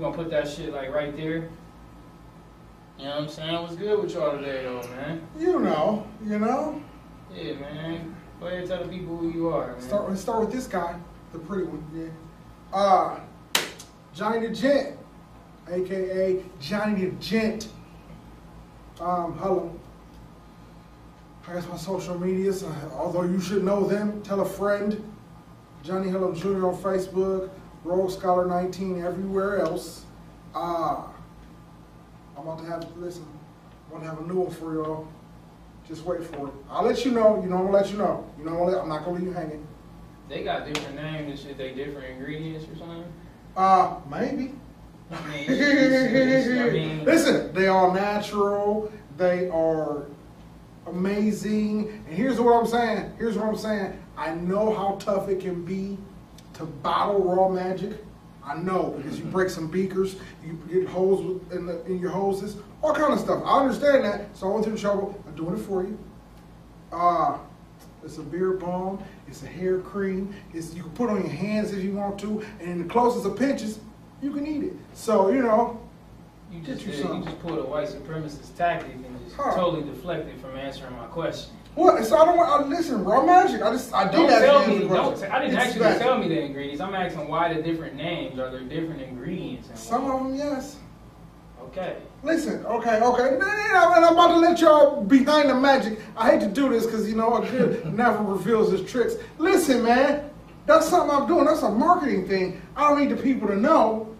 and me. We gonna put that shit like right there. You know what I'm saying? What's good with y'all today, though, man? You know, you know. Yeah, man. Go ahead and tell the people who you are, man. Start. Let's start with this guy, the pretty one. Yeah. Uh, Johnny the Gent, aka Johnny the Gent. Um, hello. I guess my social medias, uh, although you should know them, tell a friend. Johnny Hillum Jr. on Facebook, Rogue Scholar 19 everywhere else. Ah, I'm about to have, listen, I'm going to have a new one for y'all. Just wait for it. I'll let you know. You know, I'm going to let you know. You know, I'm not going to leave you hanging. They got different names and shit. They different ingredients or something. Uh, maybe. I mean, it's- it's- it's- I mean, Listen, they are natural. They are amazing. And here's what I'm saying. Here's what I'm saying. I know how tough it can be to bottle raw magic. I know because you break some beakers, you get holes in, the, in your hoses, all kind of stuff. I understand that, so I went through the trouble. I'm doing it for you. Uh, it's a beard balm. It's a hair cream. It's you can put on your hands if you want to, and in the closest of pinches, you can eat it. So you know, You just you did, you just pulled a white supremacist tactic and just Huh. totally deflected from answering my question. What? So I don't want. I, listen, raw magic. I just I do Don't that. tell me. Don't. T- I didn't It's actually tell me the ingredients. I'm asking why the different names. Are there different ingredients? in Some one? of them, yes. Okay. Listen, okay, okay. And I'm about to let y'all behind the magic. I hate to do this because you know a good never reveals his tricks. Listen, man, that's something I'm doing. That's a marketing thing. I don't need the people to know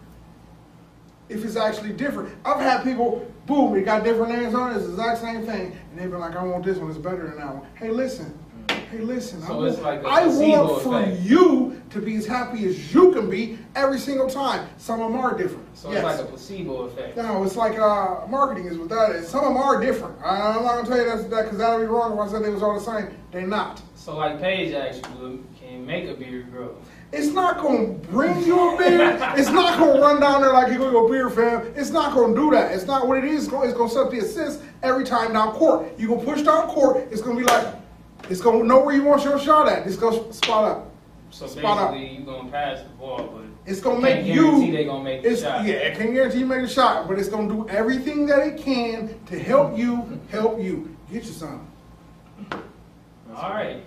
if it's actually different. I've had people, boom, it got different names on it. It's the exact same thing, and they've been like, "I want this one. It's better than that one." Hey, listen. Hey, listen. So I want, like I want for effect. you to be as happy as you can be every single time. Some of them are different. So yes. it's like a placebo effect. No, it's like uh, marketing is what that is. Some of them are different. I, I'm not gonna tell you that's that because that would be wrong if I said they was all the same. They're not. So like Paige actually can make a beard grow. It's not gonna bring you a beer. it's not gonna run down there like you're gonna a beer fam. It's not gonna do that. It's not what it is. It's gonna, it's gonna set the assist every time down court. You gonna push down court. It's gonna be like, it's gonna know where you want your shot at. It's gonna spot up. So Spot up. basically, you gonna pass the ball, but It's gonna make you. they gonna make the shot. Yeah, I can't guarantee you make a shot, but it's gonna do everything that it can to help you. Help you. Get you some. all right.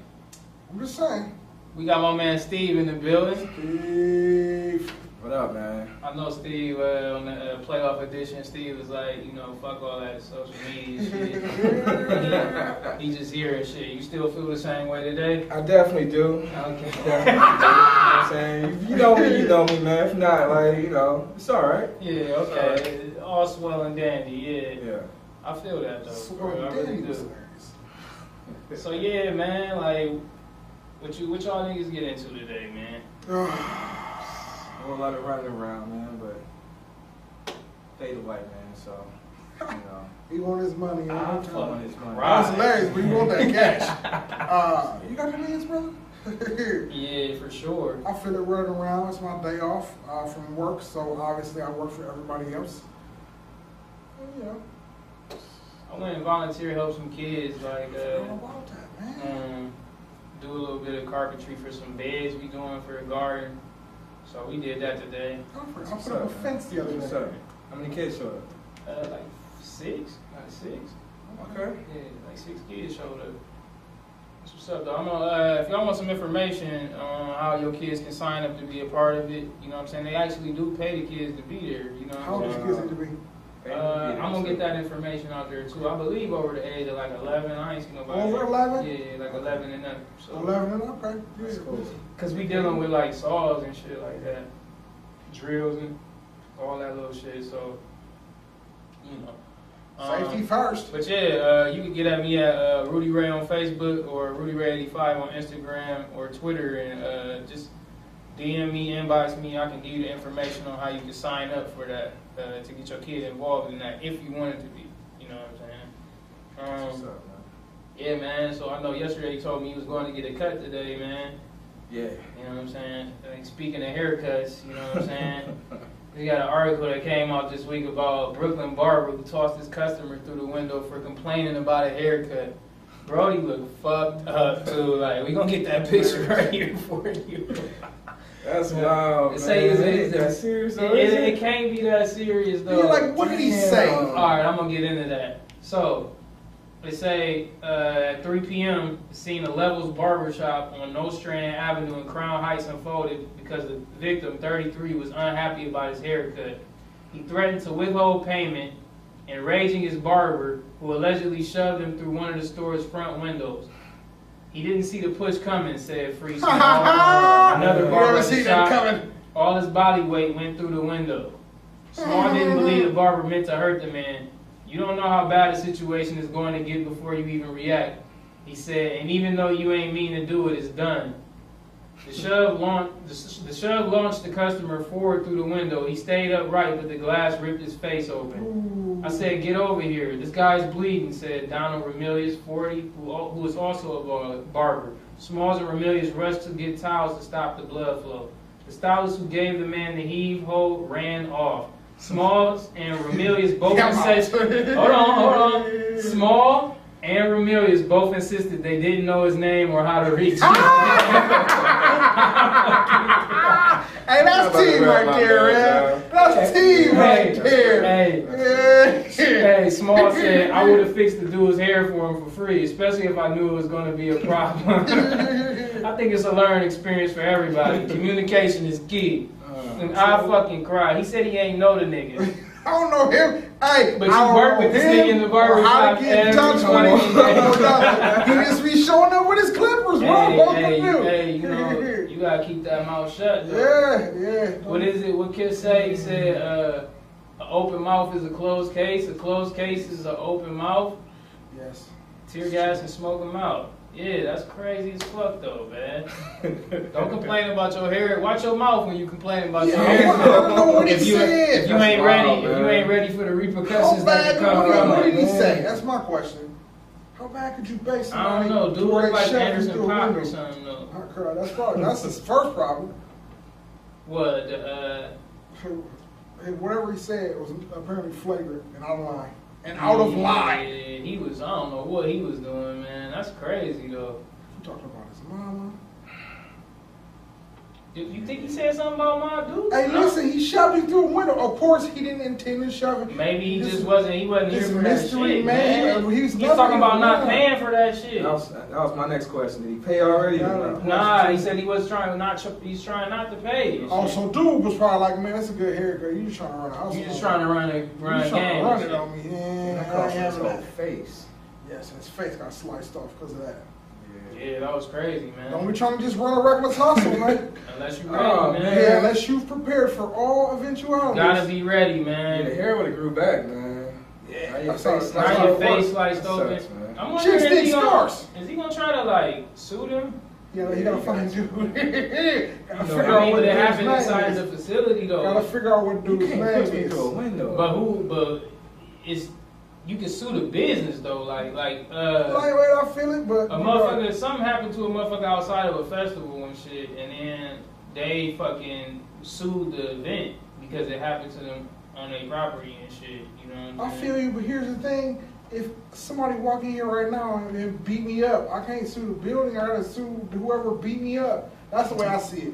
I'm just saying. We got my man Steve in the building. Steve. What up, man? I know Steve uh, on the uh, playoff edition. Steve was like, you know, fuck all that social media shit. he, he just here and shit. You still feel the same way today? I definitely do. Okay. Definitely do. You know I'm saying? If you know me, you know me, man. If not, like, you know, it's all right. Yeah. Okay. All swell and dandy. Yeah. Yeah. I feel that though. Swell bro. I and really dandy do. So yeah, man. Like, what you what y'all niggas get into today, man? A whole lot of running around, man, but pay the white man, so, you know. he want his money. I'm every fucking his money. right. That's hilarious, but he want that cash. uh, you got your millions, brother? Yeah, for sure. I feel it running around. It's my day off uh, from work, so obviously I work for everybody else. And, you know, I went and volunteer help some kids, like uh, about that, man? um, do a little bit of carpentry for some beds we doing for a garden. So we did that today. I put, I What's put up a fence the other day. How many kids showed up? Uh, like six, like six. Okay. Yeah, like six kids showed up. That's what's up, though. I'm gonna, uh, if y'all want some information on how your kids can sign up to be a part of it, you know what I'm saying? They actually do pay the kids to be there, you know what I'm does saying? kids need to be? Uh, I'm gonna get that information out there too. I believe over the age of like 11. I ain't seen nobody. Over 11? Yeah, like 11 and up. So, 11 and up, okay. That's Yeah. cool. Cause we dealing with like saws and shit like that, drills and all that little shit. So, you know. Um, Safety first. But yeah, uh, you can get at me at uh, Rudy Ray on Facebook or Rudy Ray 85 on Instagram or Twitter, and uh, just DM me, inbox me. I can give you the information on how you can sign up for that uh, to get your kid involved in that if you wanted to be. You know what I'm saying? Um, up, man? yeah, man. So I know yesterday he told me he was going to get a cut today, man. Yeah. You know what I'm saying? Like, speaking of haircuts, you know what I'm saying? We got an article that came out this week about a Brooklyn barber who tossed his customer through the window for complaining about a haircut. Brody look fucked up too. Like, we gonna get that picture right here for you. That's Yeah. wild, man. It say it's- Is it's- that serious? It, though, it, it can't be that serious though. Yeah, like, what did he say? All right, I'm gonna get into that. So, they say uh, at 3 p.m., the scene of Levels Barbershop on Nostrand Avenue in Crown Heights unfolded because the victim, 33, was unhappy about his haircut. He threatened to withhold payment, enraging his barber, who allegedly shoved him through one of the store's front windows. He didn't see the push coming, said Free Another barber ever at that shop. coming? All his body weight went through the window. Small didn't believe the barber meant to hurt the man. You don't know how bad the situation is going to get before you even react. He said, and even though you ain't mean to do it, it's done. The shove launched the, the shove launched the customer forward through the window. He stayed upright, but the glass ripped his face open. I said, get over here. This guy's bleeding, said Donald Ramilius, 40, who, is also a barber. Smalls and Ramilius rushed to get towels to stop the blood flow. The stylist who gave the man the heave ho ran off. Smalls and Ramilius both insisted. Hold on, hold on. Small and Ramilius both insisted they didn't know his name or how to reach him. Hey, that's team right there, man. That's team right there. Hey, hey, Small said I would have fixed the dude's hair for him for free, especially if I knew it was going to be a problem. I think it's a learning experience for everybody. Communication is key. Uh, And I fucking cried. He said he ain't know the nigga. I don't know him. Hey, But you I don't work with this him nigga in the barber how to get in touch with him. day. No, no. He just be showing up with his clippers, bro. Hey, Both hey, of you. hey, you know, you gotta keep that mouth shut. Though. Yeah, yeah. What is it? What Kid say? He said, uh, "An open mouth is a closed case. A closed case is an open mouth. Yes. Tear gas and smoke them out." Yeah, that's crazy as fuck though, man. Don't complain about your hair. Watch your mouth when you complain about Yeah, your hair. want- I don't know what he if you, said. if you That's ain't wild, ready, if you ain't ready for the repercussions that bad? come What, did- from what did he man. say? That's my question. How bad could you base I somebody? don't know. Dude where look like Anderson through Paak or something though. I cried. That's probably that's his first problem. What? the, Uh, Whatever he said was apparently flagrant and out of line. And out of line. Yeah, he was. I don't know what he was doing, man. That's crazy though. You talking about his mama? You, you think he said something about my dude? Hey, listen, shoved you through a window. Of course, he didn't intend to shove it. Maybe he This- just wasn't. He wasn't here this for that mystery shit, man, man. he was He's talking about even not around. paying for that shit. That was, that was my next question. Did he pay already? or No. Nah, he said he was trying not. tr- He's trying not to pay. and Oh, so dude was probably like, man, that's a good haircut. You just trying to run a house. you just trying to run a You run a trying game. to run and it on me. Yeah, That I cost ain't his whole face. Yes, and his face got sliced off because of that. Yeah, that was crazy, man. Don't be trying to just run a reckless hustle, man. Unless you ready, Oh, man. Yeah, unless you've prepared for all eventualities. Gotta be ready, Yeah, man. the hair would have grew back, man. Yeah, Now your how- face, that's Now your face sliced open. sucks, man. I'm wondering Chicks if need he gonna, is he gonna try to like sue them? Yeah, you gotta find dude. gotta You know, figure I out mean, what but it dude's happened name inside is. the facility though. Gotta figure out what You dude's can't name is. window. But who? But it's you can sue the business though. Like like uh, Lightweight, I feel it, but a motherfucker. Something happened to a motherfucker outside of a festival and shit, and then they fucking sued the event because it happened to them on their property and shit. You know what I I'm feel you, but here's the thing: if somebody walk in here right now and, and beat me up, I can't sue the building. I gotta sue whoever beat me up. That's the way I see it.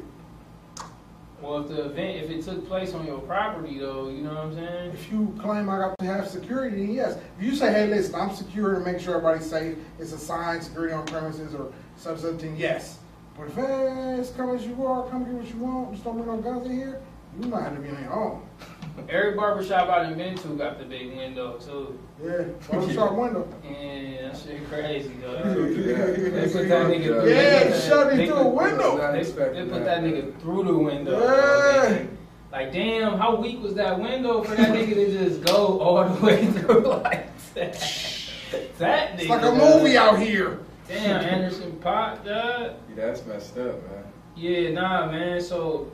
Well, if the event, if it took place on your property though, you know what I'm saying? If you claim I got to have security, then yes. If you say, "Hey, listen, I'm secure to make sure everybody's safe," it's assigned security on premises or some such. Yes. But if hey, it's come as you are, come get what you want. Just don't bring no guns in here. You might have to be on your own. Every barbershop I done been to got the big window too. Yeah, barbershop window. Yeah, that shit crazy though. They put that nigga. Yeah, they- shove him they through put- a window. They, they put that. that nigga through the window. Yeah. Like, damn, how weak was that window for that nigga to just go all the way through like that? That nigga. It's like a movie out here. Damn, Anderson Paak, dog. Yeah, that's messed up, man. Yeah, nah, man. So,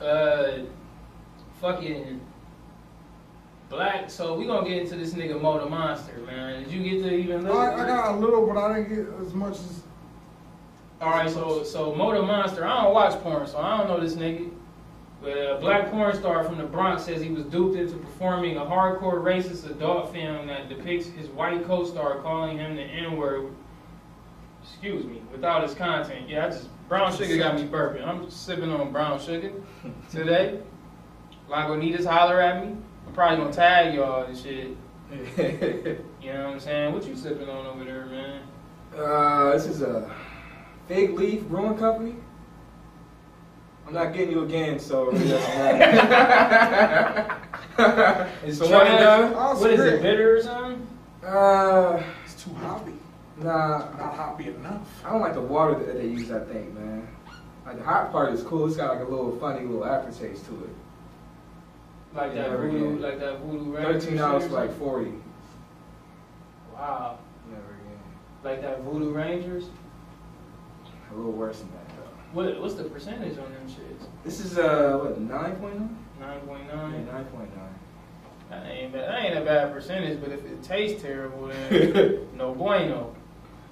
uh, fucking black. So we gonna get into this nigga Moe the Monster, man. Did you get to even look? I, I got a little, but I didn't get as much as. All right, so so Moe the Monster. I don't watch porn, so I don't know this nigga. But a black porn star from the Bronx says he was duped into performing a hardcore racist adult film that depicts his white co-star calling him the N-word. Excuse me, without his content. Yeah, I just brown sugar got me burping. I'm sipping on brown sugar today. Lagunitas holler at me. I'm probably gonna tag y'all and shit. You know what I'm saying? What you sipping on over there, man? uh, this is a fig leaf brewing company. I'm not getting you again, so it really doesn't matter. It's so one and trash. done. Oh, What is it, bitter or something? Uh, It's too hoppy. nah, Not hoppy enough. I don't like the water that they use. I think, man. Like the hot part is cool. It's got like a little funny little aftertaste to it. Like that voodoo, again. like that voodoo Thirteen dollars shit for or like forty. Wow. Never again. Like that voodoo rangers. A little worse than that though. What what's the percentage on them shits? This is uh what nine point nine? Nine point Yeah, nine. nine point nine. That ain't bad. That ain't a bad percentage, but if it tastes terrible, then no bueno.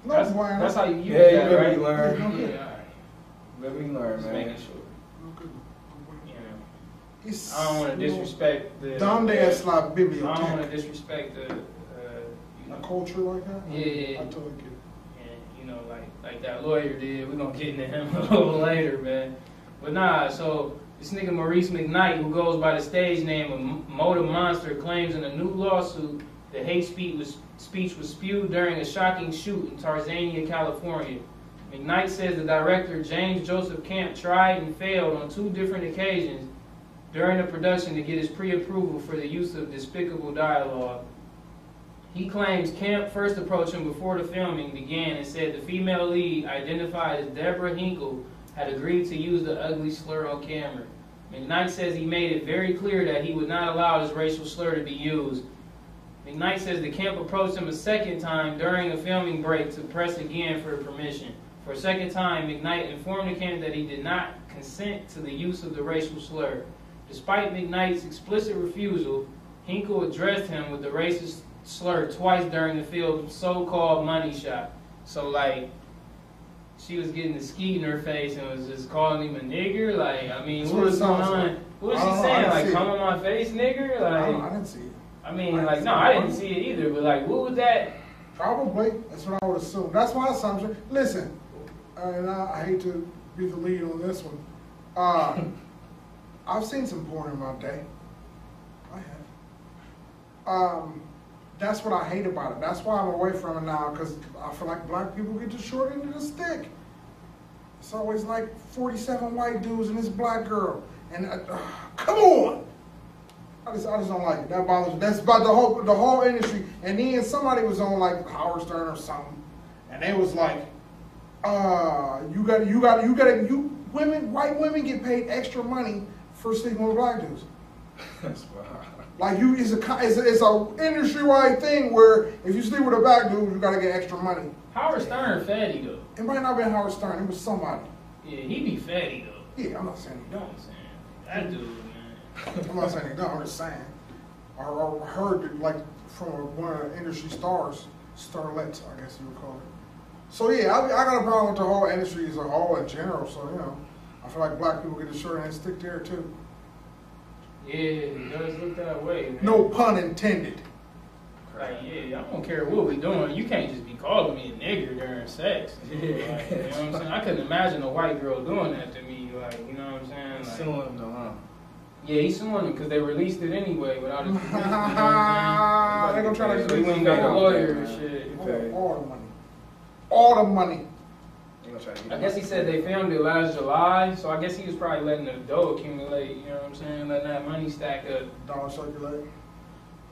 No, that's, bueno. that's how you use Yeah, you that, better right? learn. Yeah, all right. Let me learn, Just man. making sure. Know, It's I don't want to disrespect the. Donde es la I don't want to disrespect the. Uh, you A culture like that? Yeah, yeah, yeah. I totally get it. and you know, like like that lawyer did. We're gonna get into him a little later, man. But nah, so this nigga Maurice McKnight, who goes by the stage name of Moe the Monster, claims in a new lawsuit that hate speech was speech was spewed during a shocking shoot in Tarzana, California. McKnight says the director James Joseph Camp tried and failed on two different occasions during the production to get his pre-approval for the use of despicable dialogue. He claims Camp first approached him before the filming began and said the female lead, identified as Deborah Hinkle, had agreed to use the ugly slur on camera. McKnight says he made it very clear that he would not allow this racial slur to be used. McKnight says the camp approached him a second time during a filming break to press again for permission. For a second time, McKnight informed the camp that he did not consent to the use of the racial slur. Despite McKnight's explicit refusal, Hinkle addressed him with the racist slur twice during the film's so-called money shot. So like, she was getting the skeet in her face and was just calling him a nigger. Like, I mean, That's what was going on? like. What was she I saying? Like, see it. come on my face, nigger? I, don't, I didn't see it. I mean, I like, no, I didn't see it either. But like, what was that? Probably. That's what I would assume. That's my assumption. Listen, and I, I hate to be the lead on this one. Uh, I've seen some porn in my day. I have. Um, that's what I hate about it. That's why I'm away from it now because I feel like black people get the short end of the stick. It's always like 47 white dudes and this black girl. And uh, come on. I just, I just don't like it. That bothers me. That's about the whole, the whole industry. And then somebody was on like Howard Stern or something, and they was like, "Uh, you got, you got, you got, you women, white women get paid extra money for sleeping with black dudes. That's wild. Like you, it's a, it's a, it's a industry wide thing where if you sleep with a black dude, you got to get extra money. Howard Stern fatty though. It might not be Howard Stern. It was somebody. Yeah, he be fatty though. Yeah, I'm not saying he don't. I'm saying? That dude, man. I'm not saying he don't. I'm just saying. I, I heard it like from one of the industry stars, starlets, I guess you would call it. So yeah, I, I got a problem with the whole industry as a whole in general. So you know, I feel like black people get the short end stick there too. Yeah, it does look that way, man. No pun intended. Like, yeah, I don't care what we doing. You can't just be calling me a nigger during sex. Like, you know what I'm saying? I couldn't imagine a white girl doing that to me. Like, you know what I'm saying? Like, Suing him though, huh? yeah, he's suing them because they released it anyway without his permission. You know They I'm gonna try to saying? get So he went and got a lawyer and shit. All, all the money. All the money. They gonna try to get I guess he said they filmed it last July, so I guess he was probably letting the dough accumulate. You know what I'm saying? Letting that money stack up. Dollar circulate.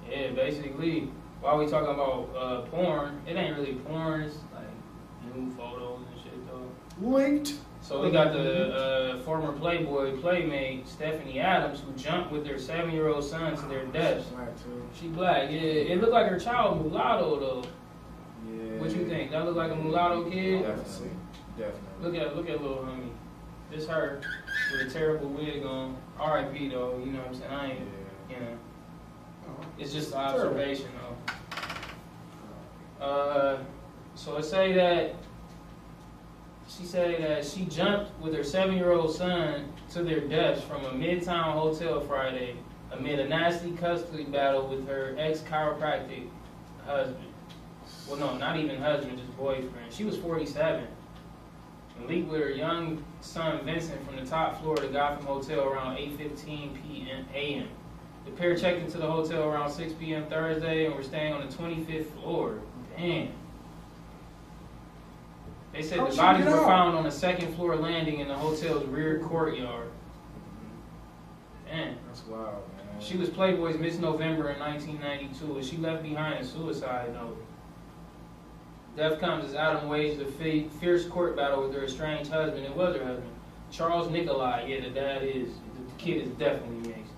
Yeah, basically. While we talking about uh, porn, it ain't really porn. It's like new photos and shit though. Linked. So we got the uh, former Playboy playmate Stephanie Adams who jumped with their seven-year-old son to their deaths. Black too. She black. Yeah, it looked like her child mulatto though. Yeah. What you think? That look like a mulatto kid? Definitely. Definitely. Look at look at little homie. This her with a terrible wig on. R.I.P. though. You know what I'm saying? I ain't. Yeah. You know. Oh. It's just an observation though. Uh, so let's say that She said that she jumped with her seven-year-old son to their deaths from a midtown hotel Friday amid a nasty custody battle with her ex-chiropractic husband. Well, no, not even husband, just boyfriend. She was 47 and leaked with her young son Vincent from the top floor of the Gotham Hotel around 8:15 p.m. a.m. The pair checked into the hotel around 6 p.m. Thursday and were staying on the 25th floor. Damn. They said How'd the bodies were found on the second floor landing in the hotel's rear courtyard. Damn. That's wild, man. She was Playboy's Miss November in 1992, and she left behind a suicide note. Death comes as Adam waged a fierce court battle with her estranged husband. It was her husband, Charles Nicolai. Yeah, the dad is. The kid is definitely mixed.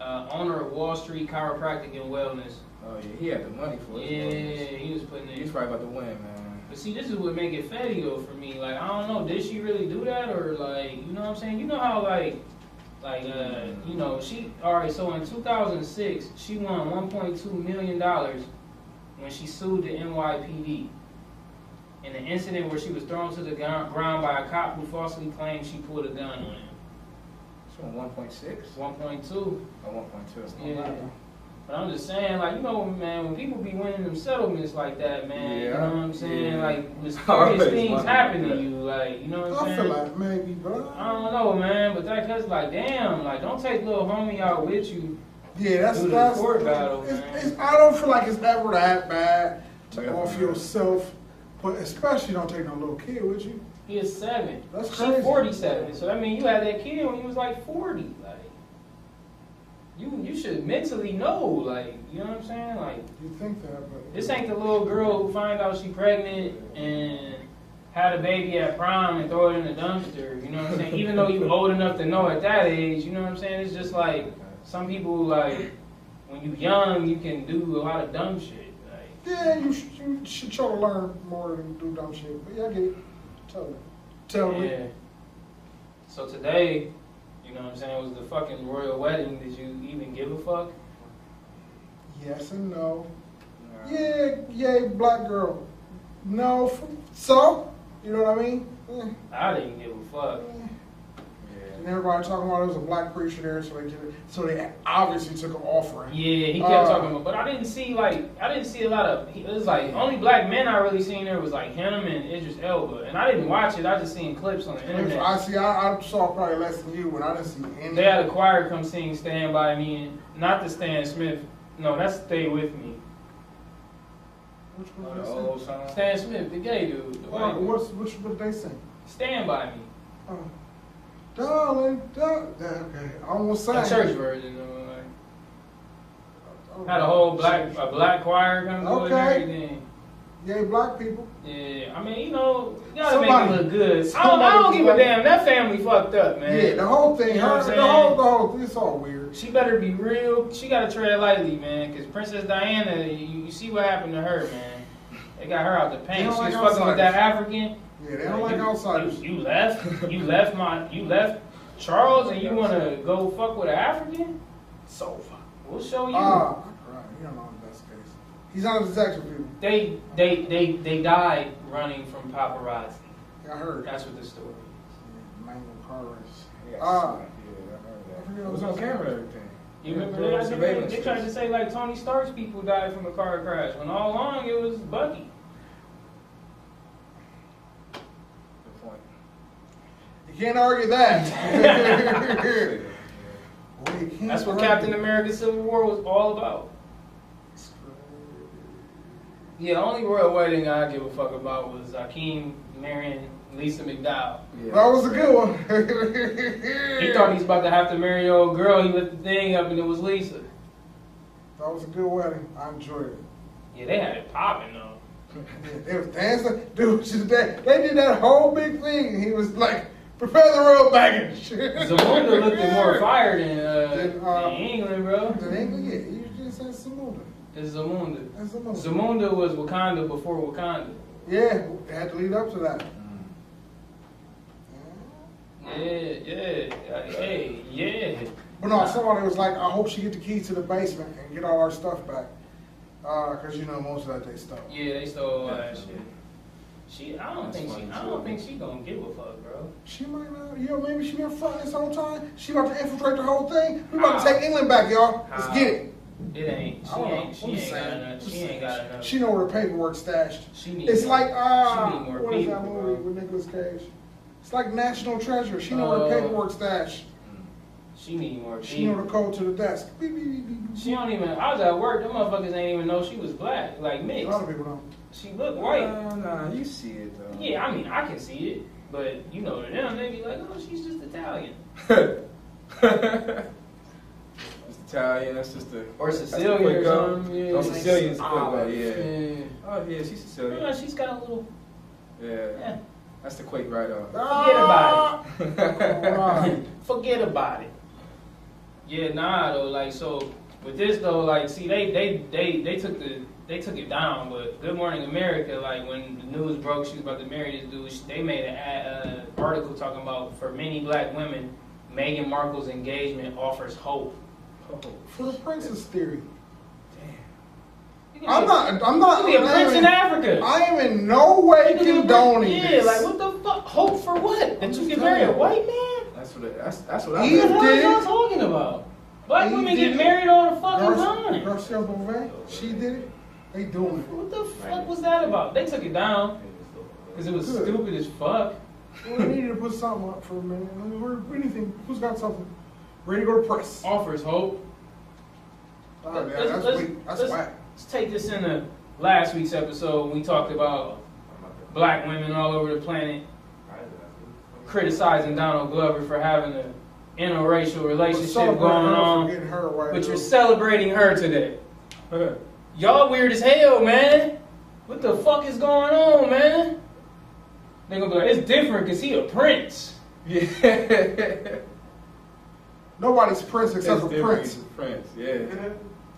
Uh, owner of Wall Street Chiropractic and Wellness. Oh yeah, he had the money for it. Yeah, he was putting He's it. probably about to win, man. But see, this is what make it fatty though for me. Like, I don't know, did she really do that or like, you know what I'm saying? You know how like, like, uh, you know, she. All right, so in 2006, she won 1.2 million dollars when she sued the NYPD in an incident where she was thrown to the ground by a cop who falsely claimed she pulled a gun on him. So 1.6 1.2. or 1.2. Yeah. But I'm just saying, like, you know, man, when people be winning them settlements like that, man, you know what I'm saying? Yeah. Like, mysterious Always things wondered happen to you, like, you know what I'm I saying? feel like maybe, bro. I don't know, man, but that cause like, damn, like, don't take little homie out with you. Yeah, that's Due that's. court battle, it's, it's, I don't feel like it's ever that bad to Yeah. off yourself, but especially don't take no little kid with you. He is seven. That's she crazy. 47. So I mean, you had that kid when he was like 40. Like, you you should mentally know, like, you know what I'm saying? Like, You think that, but this ain't the little girl who find out she pregnant and had a baby at prom and throw it in the dumpster. You know what I'm saying? Even though you old enough to know at that age, you know what I'm saying? It's just like some people like when you young, you can do a lot of dumb shit. Like, Yeah, you should, you should try to learn more than do dumb shit. But yeah, I get it. Tell me. Tell me. Yeah. So today, you know what I'm saying, was the fucking royal wedding. Did you even give a fuck? Yes and no. Nah. Yeah, yay, black girl. No, f- so? You know what I mean? I didn't give a fuck. Yeah. And everybody talking about it was a black preacher there, so they did it. So they obviously took an offering. Yeah, he kept Uh, talking about, but I didn't see like I didn't see a lot of. It was like only black men I really seen there was like him and Idris Elba, and I didn't watch it. I just seen clips on the internet. I see. I, I saw probably less than you, and I didn't see any. They had a choir come sing "Stand by Me," and not the Sam Smith. No, that's "Stay with Me." Which Oh, one the they old sing? song. Sam Smith, the gay dude. The white Oh, what's which? What they sing? Stand by me. Oh. Darling, darling. Okay, I almost sang. A church version. Of, like, Oh. had a whole black a black choir through and Okay. everything. Yay, black people. Yeah, I mean, you know, you gotta Somebody- make it look good. I don't, I don't give a damn. That family fucked up, man. Yeah, the whole thing. You know her, the whole, the whole. It's all weird. She better be real. She gotta tread lightly, man. Cause Princess Diana, you, you see what happened to her, man. They got her out the paint. She was like fucking with that African. Yeah, they don't like you, outsiders. You, you left. You left my. You left Charles, and you wanna go fuck with an African? So fuck. We'll show you. Ah, right. You don't know the best case. He's not a detective, people. they they they they died running from paparazzi. I heard. That's what the story is. Mango cars. Yeah, Ah. yeah, I heard I that. forget It was on camera was. everything. You remember there they, was I think surveillance they, they tried to say like Tony Stark's people died from a car crash when all along it was Bucky. Good point. You can't argue that. Can't That's what argue. Captain America Civil War was all about. Yeah, the only royal wedding I give a fuck about was Akeem marrying Lisa McDowell. Yeah. That was a good one. He thought he was about to have to marry your old girl. He lifted the thing up and it was Lisa. That was a good wedding. I enjoyed it. Yeah, they had it popping though. They was dancing. Dude, she- they did that whole big thing. He was like, prepare the royal baggage. Zamunda looked more fired than, uh, Than, uh, than England, bro. That ain't. Yeah, you just said Samunda. It's Zamunda. That's Zamunda. Zamunda was Wakanda before Wakanda. Yeah, they had to lead up to that. Yeah, yeah, uh, hey, yeah. But no, somebody was like, I hope she get the keys to the basement and get all our stuff back. Uh, cause you know most of that they stole. Yeah, they stole all that shit. She, I don't That's think she, funny, I don't think she gonna give a fuck, bro. She might not. Yo, maybe she been fronting this whole time. She about to infiltrate the whole thing. We about to take England back, y'all. Let's How? get it. It ain't. She I don't know. ain't. She ain't got enough. She ain't got enough. She know where the paperwork stashed. She need. It's more- like uh, she need more what is that people, movie bro. with Nicolas Cage? It's like National Treasure. She know where the Uh, paperwork stashed. She need more She know people. the code to the desk. Beep, beep, beep, beep, She don't even. I was at work. Them motherfuckers ain't even know she was black, like mixed. A lot of people don't. She looked white. Nah, nah, you see it though. Yeah, I mean, I can see it, but you know, to them, they be like, oh, she's just Italian. It's Italian. That's just a Or that's the Sicilian quick or go. something. Yeah. Oh, Sicilian's the quick go, Olive, yeah. yeah. Oh yeah, she's Yeah, Sicilian. she's got a little. Yeah, Yeah. that's the Quake right off. Forget about Alright. Forget about it. Yeah, nah though. Like so, with this though, like see, they they they they took the they took it down. But Good Morning America, like when the news broke, she was about to marry this dude. she- They made an ad, uh, article talking about for many black women, Meghan Markle's engagement offers hope. For the princess theory. You can I'm not. I'm not. You can be a prince in Africa. I am in no way You can be a prince- condoning Yeah, this. like what the fuck? Hope for what? That you just can marry a white man? That's what. It, that's that's what I. Eve What the hell are y'all talking about? Black Eve women get married all the fucking Gar- time. Garcelle Beauvais, she did it. They doing it. What the fuck was that about? They took it down because it was Good. stupid as fuck. We needed to put something up for a minute. I mean, we're- anything. Who's got something? Ready to go to press? Offers hope. Oh, Let's- that's let's- weak. That's let's- whack. Let's take this into last week's episode when we talked about black women all over the planet criticizing Donald Glover for having an interracial relationship going on, but you're celebrating her today. Huh. Y'all weird as hell, man. What the fuck is going on, man? They gonna be like, it's different because he a prince. Yeah. Nobody's prince except It's for. Prince. He's a Prince. Yeah.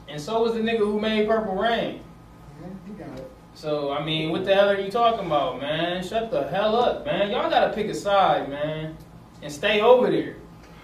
And so was the nigga who made Purple Rain. Yeah, he got it. So, I mean, what the hell are you talking about, man? Shut the hell up, man. Y'all gotta pick a side, man. And stay over there.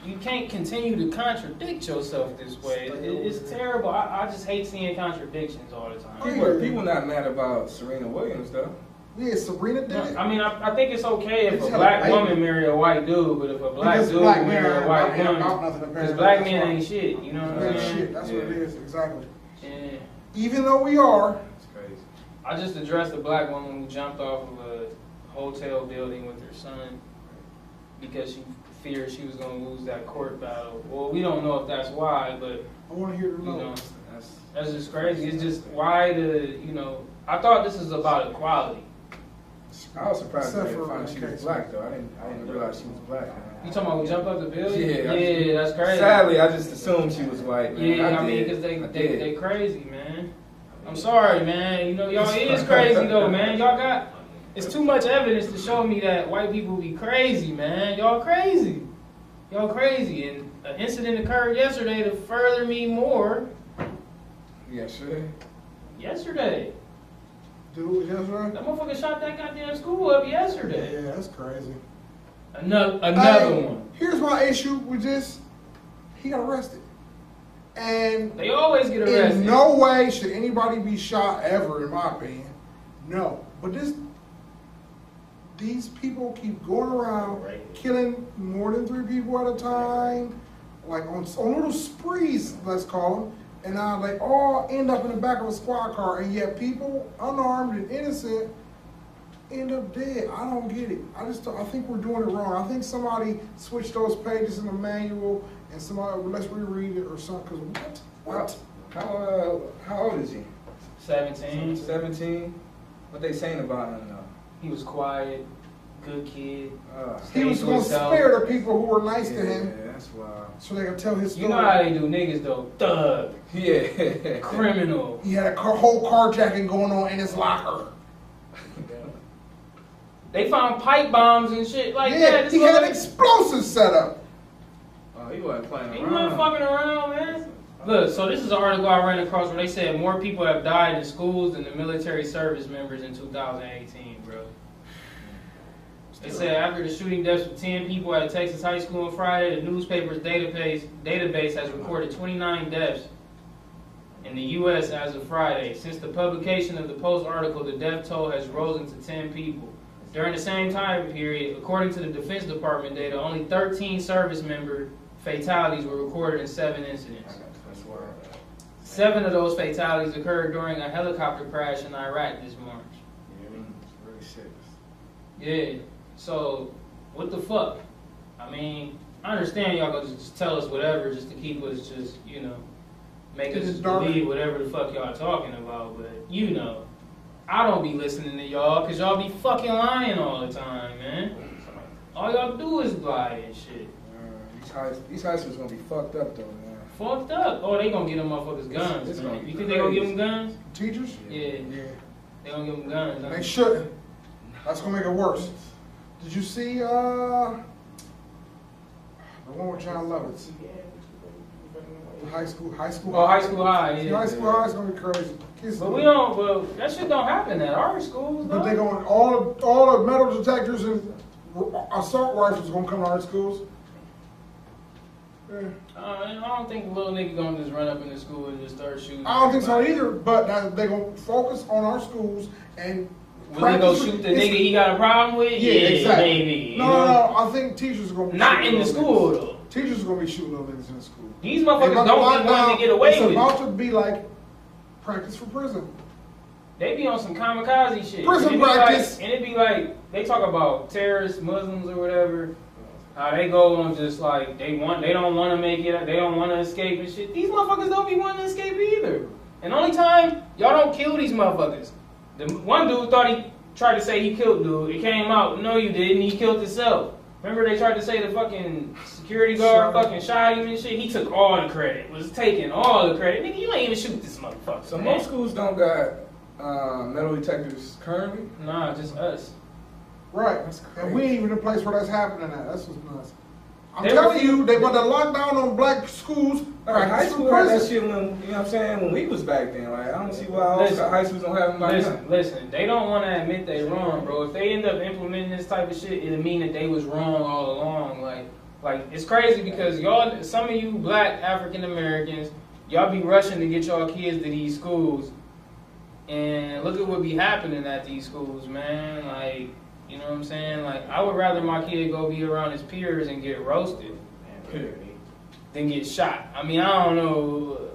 You can't continue to contradict yourself this way. It- it's terrible. I, I just hate seeing contradictions all the time. People, are, people not mad about Serena Williams though. Yeah, Serena did No, it. I mean, I, I think it's okay if It's a had a black baby. woman marry a white dude, but if a black Because dude black marry a white about- ain't woman, because black men why. ain't shit. You know what I'm That's saying? shit. That's what it is Exactly. Yeah. Even though we are, It's crazy. I just addressed a black woman who jumped off of a hotel building with her son because she feared she was going to lose that court battle. Well, we don't know if that's why, but I want to hear the you know. That's that's just crazy. It's just why the you know. I thought this was about equality. I was surprised Except I didn't find she was black though. I didn't. I didn't realize she was black. You talking about who jumped off the building? Yeah, I- yeah, that's crazy. Sadly, I just assumed she was white. Man. Yeah, I, mean, because they, I they did. they crazy, man. I'm sorry, man. You know, y'all it is crazy though, man. Y'all got it's too much evidence to show me that white people be crazy, man. Y'all crazy. Y'all crazy. And an incident occurred yesterday to further me more. Yesterday? Yesterday. Dude, yes, right? That motherfucker shot that goddamn school up yesterday. Yeah, that's crazy. Another another Hey, one. Here's my issue with this. He got arrested. And They always get arrested. in no way should anybody be shot ever, in my opinion. No. But this these people keep going around killing more than three people at a time, like on, on little sprees, let's call them. And now they all end up in the back of a squad car, and yet people, unarmed and innocent, end up dead. I don't get it. I just I think we're doing it wrong. I think somebody switched those pages in the manual, and somebody let's reread it or something. Cause what? What? How uh, how old is he? 17. Seventeen. What they saying about him though? He was quiet, good kid. Uh, He was going to himself. spare the people who were nice yeah, to him, that's wild. so they could tell his story. You know how they do niggas though. Thug, Yeah. criminal. He had a car, whole carjacking going on in his locker. They found pipe bombs and shit like yeah, that. This he had an explosive setup. Oh, he wasn't playing around. He wasn't fucking around, man. Look, so this is an article I ran across where they said more people have died in schools than the military service members in 2018, bro. They said after the shooting deaths of 10 people at a Texas high school on Friday, the newspaper's database database has recorded 29 deaths in the U.S. as of Friday. Since the publication of the Post article, the death toll has risen to 10 people. During the same time period, according to the Defense Department data, only 13 service member fatalities were recorded in seven incidents. That's wild. Seven of those fatalities occurred during a helicopter crash in Iraq this March. You know what I mean? It's really serious. Yeah. So, what the fuck? I mean, I understand y'all gonna just tell us whatever just to keep us just, you know, make us believe whatever the fuck y'all talking about. But you know, I don't be listening to y'all because y'all be fucking lying all the time, man. All y'all do is lie and shit. Uh, these high these high schools gonna be fucked up though, man. Fucked up. Oh, they gonna get them motherfuckers guns. It's man. You think they gonna give them guns? Teachers? Yeah, Yeah. they gonna give them guns. huh? They shouldn't. That's gonna make it worse. Did you see uh the one with Jon Lovitz? The high school, high school. Oh, high school high, yeah. high school high is gonna be crazy. Kids But we don't. Well, that shit don't happen at our schools. But they going all the, all the metal detectors and assault rifles gonna come to our schools. Yeah. Uh, I don't think little nigga gonna just run up in the school and just start shooting. I don't think so either. But they gonna focus on our schools and. Will he go shoot the nigga he got a problem with? Yeah, exactly. maybe. No, no, no. I think teachers are gonna be Not in the school niggas. though. Teachers are gonna be shooting little niggas in the school. These motherfuckers don't be wanting to get away It's with about to be like practice for prison. They be on some kamikaze shit. Prison and practice. Like, and it be like they talk about terrorists, Muslims, or whatever. How they go on just like they want, they don't want to make it, they don't want to escape and shit. These motherfuckers don't be wanting to escape either. And only time y'all don't kill these motherfuckers. The one dude thought he tried to say he killed dude. It came out, no, you didn't. He killed himself. Remember they tried to say the fucking security guard fucking shot him and shit. He took all the credit. Was taking all the credit. Nigga, you ain't even shoot this motherfucker. So man. most schools don't got uh, metal detectors currently. Nah, just us. Right. That's And we ain't even in a place where that's happening at. That's what's nuts. I'm They telling were- you, they want to lock down on black schools. Like high practice school had that shit when you know what I'm saying when we was back then. Like I don't see why all Listen. high schools don't have them by Listen, now. listen. They don't want to admit they wrong, bro. If they end up implementing this type of shit, it'll mean that they was wrong all along. Like, like it's crazy because y'all, some of you black African Americans, y'all be rushing to get y'all kids to these schools, and look at what be happening at these schools, man. Like, you know what I'm saying? Like, I would rather my kid go be around his peers and get roasted than get shot. I mean, I don't know.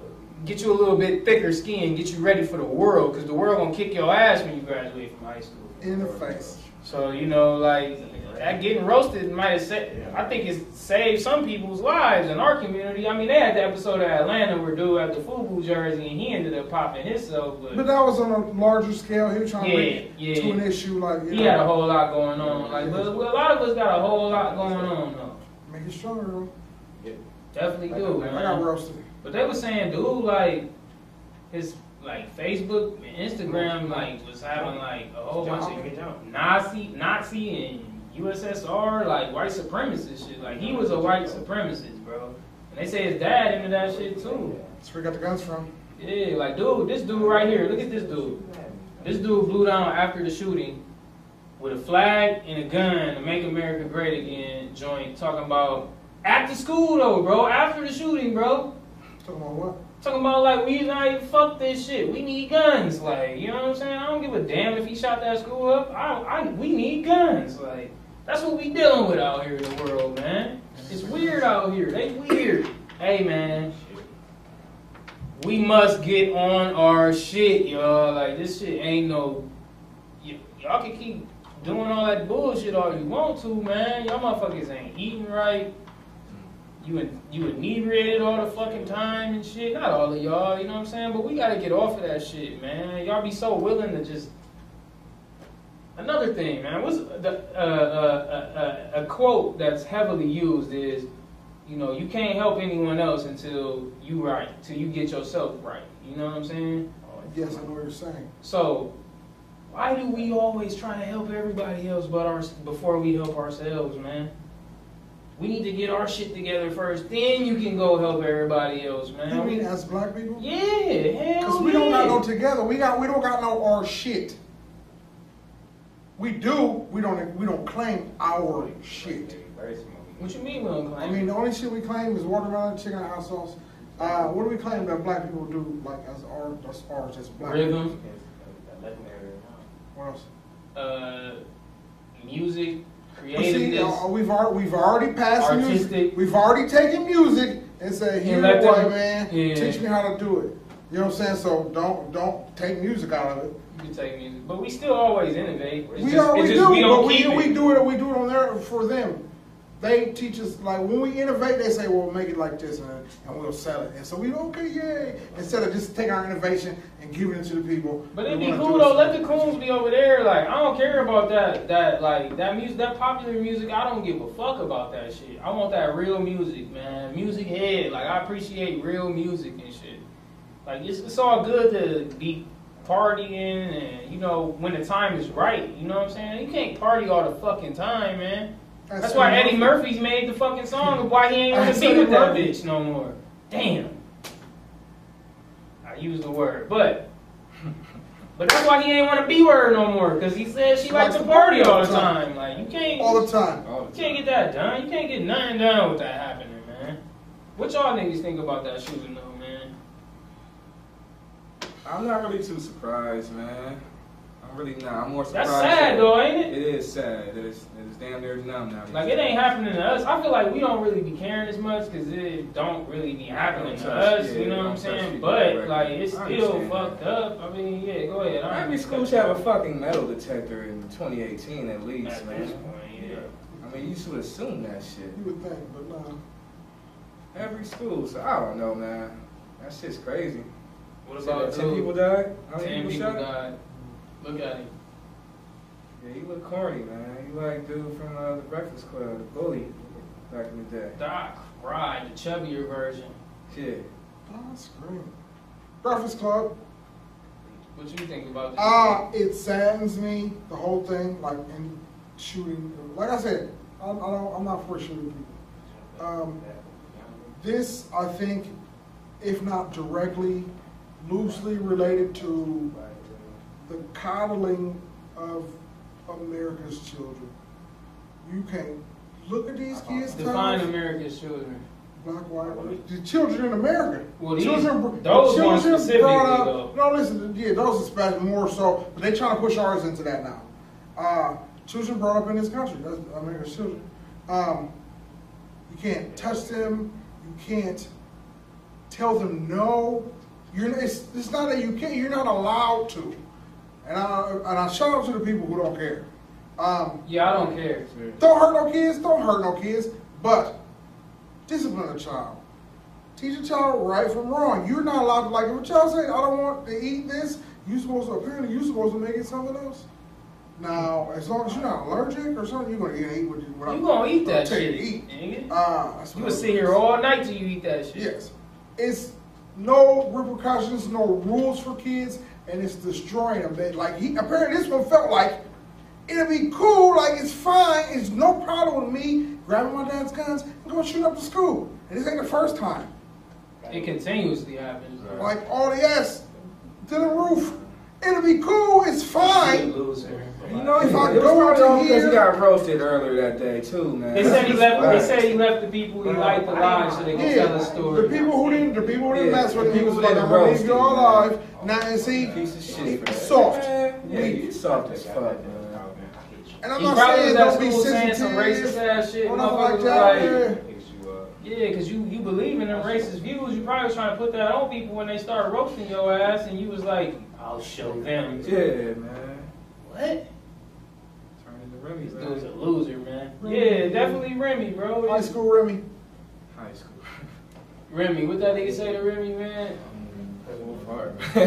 Get you a little bit thicker skin, get you ready for the world, because the world gonna kick your ass when you graduate from high school. In the face. So you know, like that getting roasted might have said. I think it's saved some people's lives in our community. I mean, they had the episode of Atlanta where dude had the FUBU jersey and he ended up popping himself, but, But that was on a larger scale. He was trying Yeah, to make yeah. to an issue like you he know, had a whole lot going on. Like, but a lot of us got a whole lot going on though. make it stronger. though. Definitely do, I got roasted. But they were saying, dude, like his like Facebook and Instagram, like was having like a whole bunch of Nazi, Nazi and USSR, like white supremacist shit. Like he was a white supremacist, bro. And they say his dad into that shit too. That's where we got the guns from. Yeah, like dude, this dude right here. Look at this dude. This dude blew down after the shooting with a flag and a gun to make America great again. Joint talking about after school though, bro. After the shooting, bro. Talking about what? Talking about like we like fuck this shit. We need guns. Like you know what I'm saying? I don't give a damn if he shot that school up. I, I we need guns. Like that's what we dealing with out here in the world, man. It's weird out here. They weird. Hey man, we must get on our shit, y'all. Like this shit ain't no. Y- y'all can keep doing all that bullshit all you want to, man. Y'all motherfuckers ain't eating right. You in, you inebriated all the fucking time and shit. Not all of y'all, you know what I'm saying? But we gotta get off of that shit, man. Y'all be so willing to just. Another thing, man. What's the uh, uh, uh, uh, a quote that's heavily used is, you know, you can't help anyone else until you right, till you get yourself right. You know what I'm saying? Yes, I know what you're saying. So, why do we always try to help everybody else but our before we help ourselves, man? We need to get our shit together first, then you can go help everybody else, man. You mean as black people? yeah, hell Because we don't got yeah. no together. We got we don't got no our shit. We do. We don't we don't claim our shit. What you mean we don't claim? I mean, the only shit we claim is watermelon, chicken, and hot sauce. Uh, what do we claim that black people do like as our as ours as black? people? rhythm, What else? uh, music, But see, uh, we've already we've already passed music. We've already taken music and said, "Here, white man, yeah. teach me how to do it." You know what I'm saying? So don't don't take music out of it. You can take music, but we still always innovate. It's we just, always it's just do, we but we, it. we do it. We do it on there for them. They teach us like when we innovate, they say, "Well, make it like this," and, and we'll sell it. And so we okay, yay! Instead of just taking our innovation and giving it to the people. But it'd be cool though. Let the coons be over there. Like I don't care about that. That like that music, that popular music. I don't give a fuck about that shit. I want that real music, man. Music head. Like I appreciate real music and shit. Like it's, it's all good to be partying and you know when the time is right. You know what I'm saying? You can't party all the fucking time, man. That's why Eddie Murphy's made the fucking song of why he ain't gonna be Eddie with that Murphy. bitch no more. Damn. I used the word, but but that's why he ain't want to be with her no more because he said she likes to party all the time. Like you can't all the time. All you can't get that done. You can't get nothing done with that happening, man. What y'all niggas think about that shooting though, man? I'm not really too surprised, man. I'm really not. I'm more surprised. That's sad that- though, ain't it? It is sad it's, it's damn near numb now. Like it ain't happening to us. I feel like we don't really be caring as much because it don't really be happening to us. touch- You know what I'm saying? But directly. like it's still fucked that. up. I mean, yeah, go ahead. I Every ain't school should have a fucking metal detector in 2018 at least, At man. this point, yeah. I mean, you should assume that shit. You would think, but no. Every school, so I don't know, man. That shit's crazy. What Said about that ten people died? How many Ten people people shot? died. Look at him. Yeah, you look corny, man. You like dude from uh, the Breakfast Club, the bully, back in the day. Doc cried, the chubbier version. Yeah. That's great. Breakfast Club. What you think about this? Uh, it saddens me, the whole thing, like, and shooting. Like I said, I, I don't, I'm not for shooting people. Um, this, I think, if not directly, loosely related to the coddling of America's children. You can't look at these kids. Define Tom, America's children. Black, white, the children in America. Well, these- children, those ones children specifically, brought though. No, listen, yeah, those are special more so, but they trying to push ours into that now. Uh, children brought up in this country, that's America's children. Um, you can't touch them. You can't tell them no. You're it's, it's not that you can't. You're not allowed to. And I and I shout out to the people who don't care. Um, Yeah, I don't care. don't hurt no kids. Don't hurt no kids. But discipline a child. Teach a child right from wrong. You're not allowed to like if a child say, "I don't want to eat this," you supposed to apparently you supposed to make it something else. Now, as long as you're not allergic or something, you're gonna eat what you. What You gonna eat that I'll you shit, to eat. Uh, You I'm sit here all night till you eat that shit. Yes. It's no repercussions, no rules for kids, and it's destroying them. They, like he apparently this one felt like it'll be cool, like it's fine, it's no problem with me grabbing my dad's guns and going shoot up the school. And this ain't the first time. It continuously happens. Like all the ass to the roof. It'll be cool, it's fine. Loser. You know, If he, I go probably to all because he got roasted earlier that day too, man. They said he left. They said he left the people he liked alive so they could tell a story. the people who didn't, the people who didn't Yeah, mess with him, he was like, I'm gonna leave you all alive. Now, and see, piece of shit. It's soft. Yeah, Weak. soft as fuck, man. And I'm he not probably was saying at don't be school saying some racist ass shit. or nothing like was that. like, yeah, because you, you believe in them racist views. You probably was trying to put that on people when they started roasting your ass, and you was like, I'll show them. Yeah, man. What? Turn into Remy, This dude's a loser, man. Remy. Yeah, definitely Remy, bro. High school Remy. High school. Remy, what that nigga say to Remy, man? Um, yeah,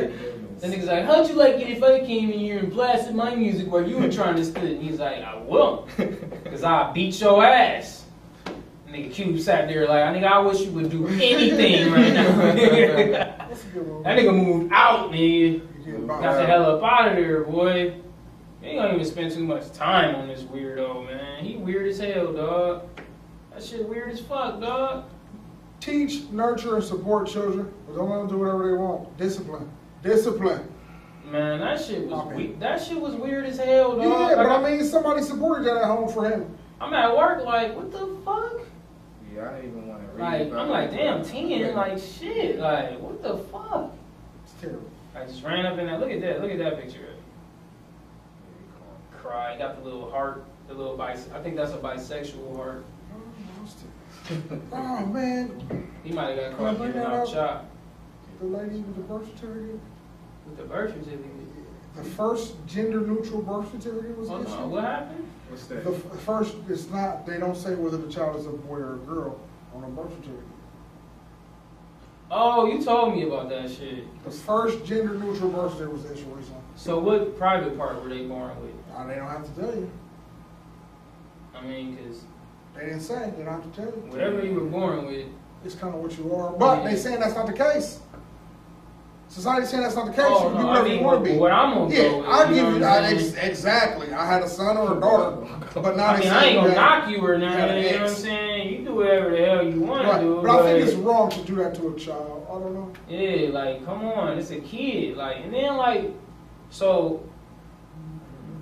That nigga's like, how'd you like it if I came in here and blasted my music while you were trying to spit? And he's like, I won't, Because I beat your ass. And Nigga Cube sat there like, I think I wish you would do anything right now. that That's a good one. nigga moved out, nigga. You getting. Got the hell up out of there, boy. You ain't gonna even spend too much time on this weirdo, man. He weird as hell, dog. That shit weird as fuck, dog. Teach, nurture, and support children, but don't let them do whatever they want. Discipline. Discipline. Man, that shit was Okay. weird. That shit was weird as hell, dog. Yeah, but Like, I mean, somebody supported that at home for him. I'm at work, like, what the fuck? Yeah, I didn't even want to read. Like, about I'm like, damn, 10, like, shit, like, what the fuck? It's terrible. I just ran up in that, look at that, look at that picture. Cry. He got the little heart, the little bis. I think that's a bisexual heart. Oh man, He might have got Can caught bring giving out up? chop the lady with the birth certificate, with the birth certificate. the first gender neutral birth certificate was Hold on, what issued. happened? What's that? The f- first, it's not, they don't say whether the child is a boy or a girl on a birth certificate. Oh, you told me about that shit. The first gender neutral birth certificate was issued recently. So what private part were they born with? They don't have to tell you. I mean, cause They didn't say, they don't have to tell you. whatever you were born with, It's kind of what you are, but they saying that's not the case. Society's saying that's not the case. Oh, you no, I mean, you want to be. what I'm gonna yeah, go you give know you saying? Ex- exactly. I had a son or a daughter, but now I mean, I ain't gonna knock you or nothing. an You know what I'm saying? You do whatever the hell you want Right, to do. but I think it's wrong to do that to a child. I don't know. Yeah, like, come on, it's a kid. Like, and then like, so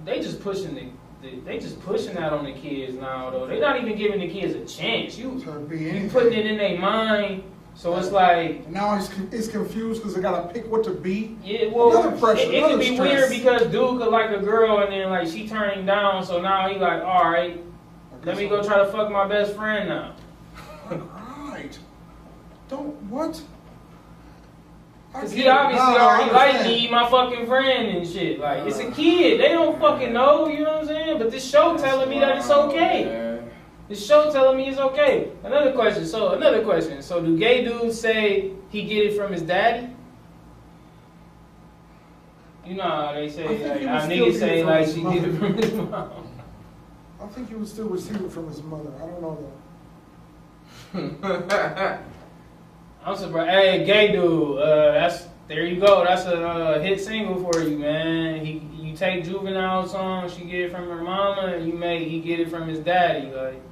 they just pushing the, the they just pushing that on the kids now. Though they're not even giving the kids a chance. You you putting it in their mind. So it's like, And now it's, it's confused because they gotta pick what to be. yeah, well, Another pressure, it, it be stress. weird because dude could like a girl and then like she turned down. So now he like, all right, let me go try to fuck my best friend now. all right, Don't what? I Cause he obviously No, already like understand. me, my fucking friend and shit. Like it's a kid, they don't fucking know, you know what I'm saying? But this show telling me that it's okay. Man. This show telling me it's okay. Another question. So another question. So do gay dudes say he get it from his daddy? You know how they say think like he how niggas get say it from like his she get it from his mom. I think he would still receive it from his mother. I don't know I'm surprised. Hey, gay dude. Uh, that's there you go. That's a uh, hit single for you, man. He you take juvenile songs, she get it from her mama, and you make he get it from his daddy. Like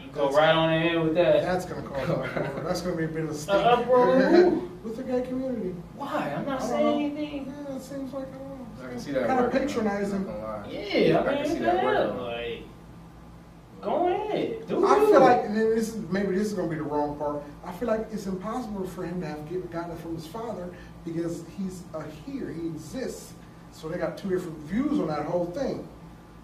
you go right on ahead with that. That's gonna cause an uproar. That's gonna be a bit of a stink. Uh, uproar with the gay community. Why? I'm not saying know. anything. Yeah, it seems like I don't know. I can see that Kind of working. patronizing. I'm not gonna lie. Yeah, I I mean, can see that hell? working. Go ahead. Do I feel like and then this is maybe this is gonna be the wrong part. I feel like it's impossible for him to have get, gotten it from his father because he's a here, he exists. So they got two different views on that whole thing.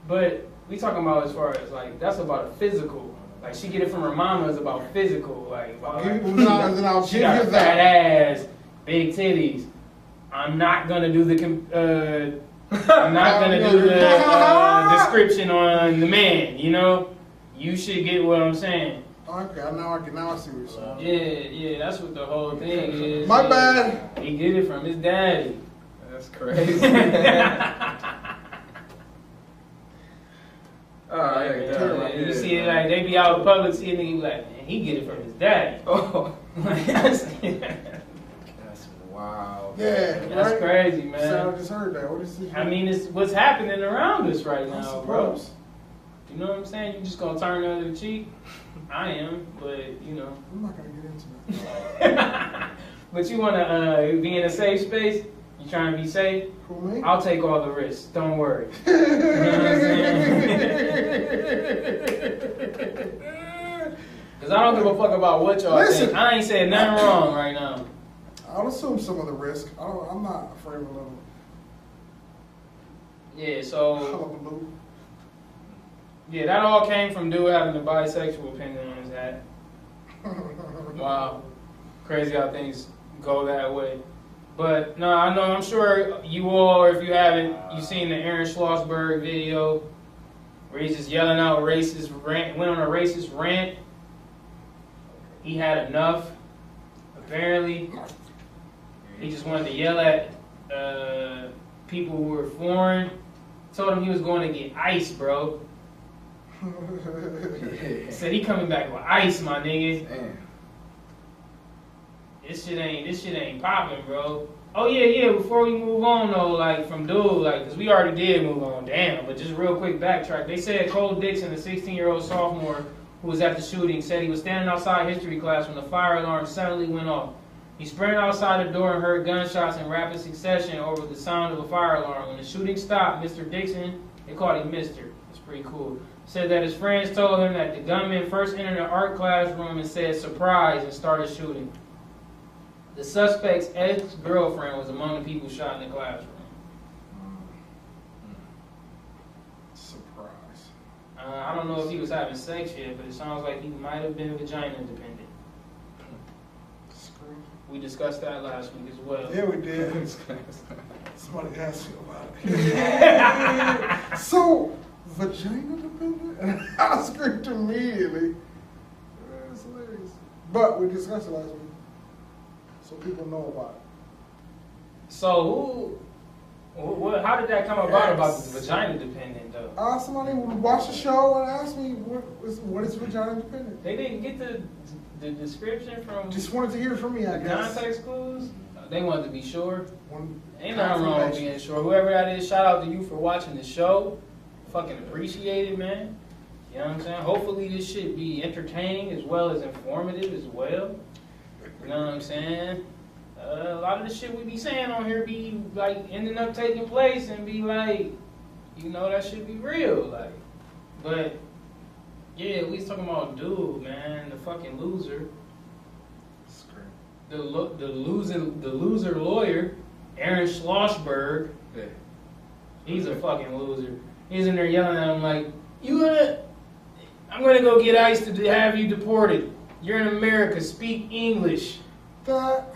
But we talking about as far as like that's about a physical. Like she get it from her mama is about physical. Like, about, like, you- then I'll- she got a fat ass, big titties. I'm not gonna do the. Uh, I'm not gonna do the uh, description on the man. You know, you should get what I'm saying. Okay, now I can now I see what you're saying. Yeah, yeah, that's what the whole thing is. My Yeah. bad. He get it from his daddy. That's crazy. oh, yeah, Yeah, yeah, you see it like they be out in public, see a nigga be like, man, he get it from his daddy. Oh, Like, that's that's wild. Yeah, that's right? crazy, So I man. just heard that. What is this? I mean, it's what's happening around us right now, bro. You know what I'm saying? You just gonna turn the other cheek. I am, but you know. I'm not gonna get into that. but you wanna uh, be in a safe space. You trying to be safe. Who? I'll take all the risks. Don't worry. Cause I don't give a fuck about what y'all Listen. think. I ain't saying nothing wrong right now. I'll assume some of the risk. I don't, I'm not afraid of a little Yeah, so. Yeah, that all came from dude having a bisexual opinion on his hat. Wow, crazy how things go that way. But no, I know I'm sure you all, or if you haven't, you've seen the Aaron Schlossberg video where he's just yelling out racist rant, went on a racist rant. He had enough. Apparently, he just wanted to yell at uh, people who were foreign. Told him he was going to get ice, bro. Said he coming back with ice, my nigga. Damn. This shit ain't this shit ain't popping, bro. Oh yeah, yeah. Before we move on though, like from dude, like, cause we already did move on. Damn, but just real quick backtrack. They said Cole Dixon, a 16-year-old sophomore who was at the shooting, said he was standing outside history class when the fire alarm suddenly went off. He sprinted outside the door and heard gunshots in rapid succession over the sound of a fire alarm. When the shooting stopped, Mr. Dixon, they called him Mister. It's pretty cool. Said that his friends told him that the gunman first entered the art classroom and said surprise and started shooting. The suspect's ex-girlfriend was among the people shot in the classroom. Surprise. Uh, I don't know if he was having sex yet, but it sounds like he might have been vagina dependent. We discussed that last week as well. Yeah, we did. Somebody asked you about it. so, vagina dependent? And I screamed immediately. That's hilarious. But we discussed it last week. So people know about it. So who? What, how did that come about about Yes. the vagina dependent though? Uh, somebody would watch the show and ask me, what is, what is vagina dependent? They didn't get the the description from Just wanted to hear from me, I guess. context clues. They wanted to be sure. One Ain't nothing wrong with being sure. Whoever that is, shout out to you for watching the show. Fucking appreciate it, man. You know what I'm saying? Hopefully this shit be entertaining as well as informative as well. You know what I'm saying? Uh, a lot of the shit we be saying on here be like ending up taking place and be like, you know, that should be real. Like, but yeah, we was talking about dude, man, the fucking loser Scream. the lo- the loser the loser lawyer, Aaron Schlossberg, Yeah. he's a fucking loser. He's in there yelling at him like, "You gonna? I'm gonna go get ICE to have you deported. You're in America. Speak English." That,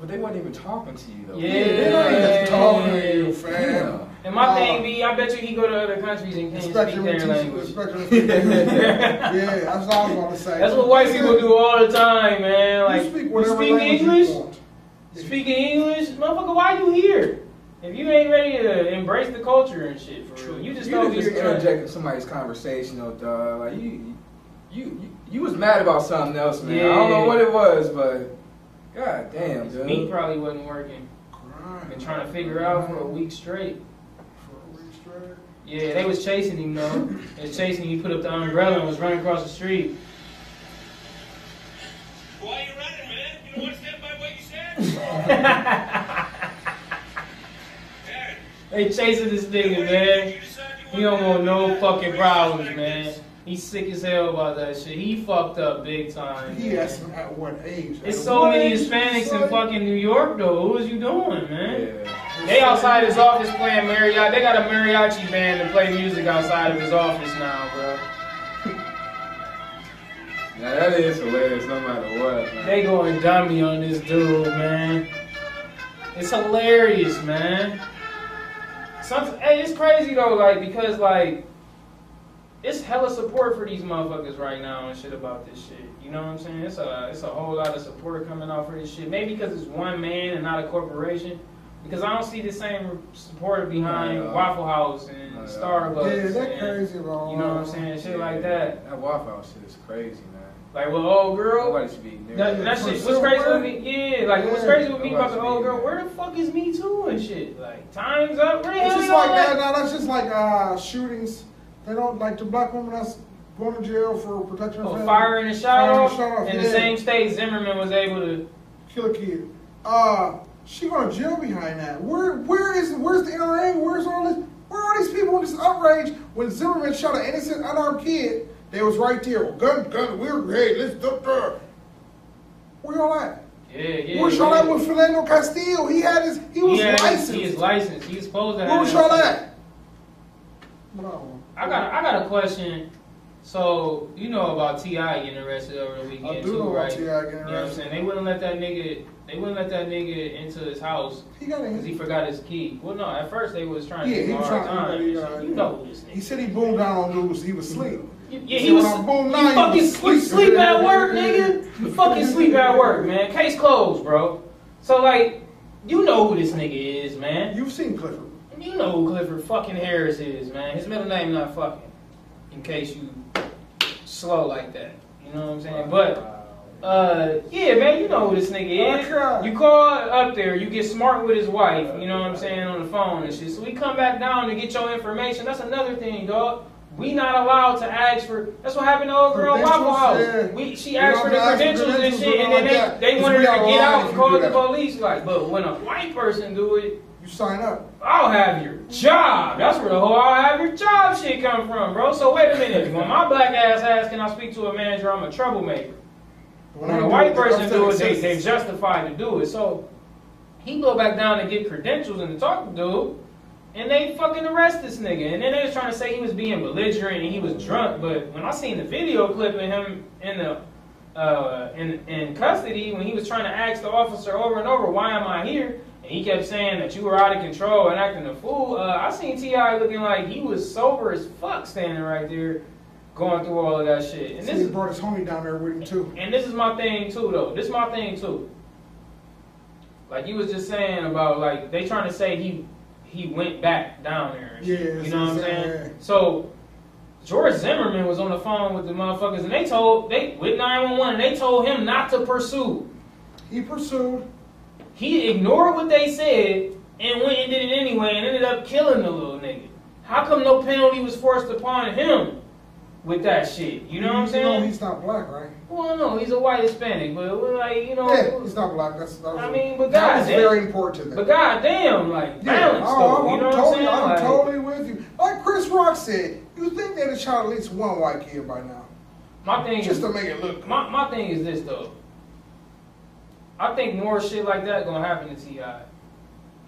But they weren't even talking to you though. Yeah. they're not even talking to you, fam. Yeah. And my Uh, thing be, I bet you he go to other countries and can't speak their language. expect him to speak Yeah, that's what I was gonna say. That's what white people do all the time, man. Like, you speak you speak English. you. Speaking English, motherfucker, why you here? If you ain't ready to embrace the culture and shit, for real, you just you over just here trying. interjecting somebody's conversation, though, dog. Like you, you, you, you was mad about something else, man. I don't know what it was, but god damn, His dude. meat probably wasn't working. Grind. Been trying to figure out for a week straight. For a week straight. Yeah, they was chasing him though. They was chasing him. He put up the umbrella and was running across the street. Why are you running, man? You don't want to stand by what you said? Aaron, They chasing this nigga, man. He don't want no fucking problems, man. He's sick as hell about that shit. He fucked up big time. He man. asked him at what age. It's so many Hispanics in fucking New York though. What was you doing, man? Yeah. They outside his office playing mariachi. They got a mariachi band to play music outside of his office now, bro. Now that is hilarious, no matter what. Man. They going dummy on this dude, man. It's hilarious, man. Some, hey, it's crazy though, like because like it's hella support for these motherfuckers right now and shit about this shit. You know what I'm saying? It's a it's a whole lot of support coming out for this shit. Maybe because it's one man and not a corporation. Because I don't see the same support behind No, no. Waffle House and No, no. Starbucks. Yeah, that and- crazy, bro. You know what I'm saying? Shit like that. That Waffle House shit is crazy, man. Like, well, old girl. Nobody should be near That, that. that shit, what's crazy with me, yeah, like, what's Yeah. crazy with me about the old girl, where the fuck is me too and shit? Like, time's up, where It's just like that. at? Now that's just like uh, shootings. They don't like the black woman that's going to jail for protection of Oh, family. fire in the Fire in the shot in the same state Zimmerman was able to, kill a kid. Uh, she going to jail behind that. Where, where is, where's the NRA? Where's all this? Where are these people in this outrage when Zimmerman shot an innocent unarmed kid? They was right there. Gun, gun. We're hey, let's dump her. Where y'all at? yeah, yeah. Where's y'all yeah. at with Philando Castile? He had his, he was licensed. He is licensed. He's supposed to have Where was y'all at? No. I got, I got a question. So, you know about T.I. getting arrested over the weekend I do too, know about right? T.I. getting arrested. You know what I'm saying? They wouldn't let that nigga, they wouldn't let that nigga into his house He got Because he forgot his key. Well, no, at first they was trying to Yeah, give he him a was hard trying- time. he- and shit. You know this He said he boomed down on dudes. He was asleep. Yeah, he was. You fucking sleep, sleep at work, nigga. You fucking sleep at work, man. Case closed, bro. So like, you know who this nigga is, man. You've seen Clifford. You know who Clifford fucking Harris is, man. His middle name not fucking. In case you slow like that, you know what I'm saying? But. Uh, yeah, man, you know who this nigga is. You call up there, you get smart with his wife, you know what I'm saying, on the phone and shit. So we come back down to get your information. That's another thing, dog. We not allowed to ask for. That's what happened to old girl at Waffle House. Yeah. We she asked for the ask credentials and credentials shit, and and all then they, they It's wanted her to get out and call the that. police. Like, but when a white person do it, You sign up. I'll have your job. That's where the whole I'll have your job shit come from, bro. So wait a minute. When my black ass asks, can I speak to a manager? I'm a troublemaker. When a white person do it, they, they justified to do it. So he go back down and get credentials and to talk to dude. And they fucking arrest this nigga. And then they was trying to say he was being belligerent and he was drunk. But when I seen the video clip of him in the uh, in in custody when he was trying to ask the officer over and over, "Why am I here?" and he kept saying that you were out of control and acting a fool. Uh, I seen T.I. looking like he was sober as fuck, standing right there, going through all of that shit. And this he is brought his homie down there with him too. and this is my thing too, though. This is my thing too. Like you was just saying about like they trying to say he he went back down there. Yeah, you know what I'm saying? saying. So George Zimmerman was on the phone with the motherfuckers, and they told they with 911, and they told him not to pursue. He pursued. He ignored what they said and went and did it anyway, and ended up killing the little nigga. How come no penalty was forced upon him with that shit? You know what I'm saying? know he's not black, right? well, no, he's a white Hispanic, but we're like you know. Yeah, he's not black. That's that was, I mean, but that was goddamn- very important to them. But goddamn, like Yeah, balance oh, though. I'm, You know what I'm totally, saying? I'm Like, totally with you. Like Chris Rock said, you think they'd have shot at least one white kid by now, my thing just is to make it look. my, my thing is this though. I think more shit like that gonna happen to T.I.,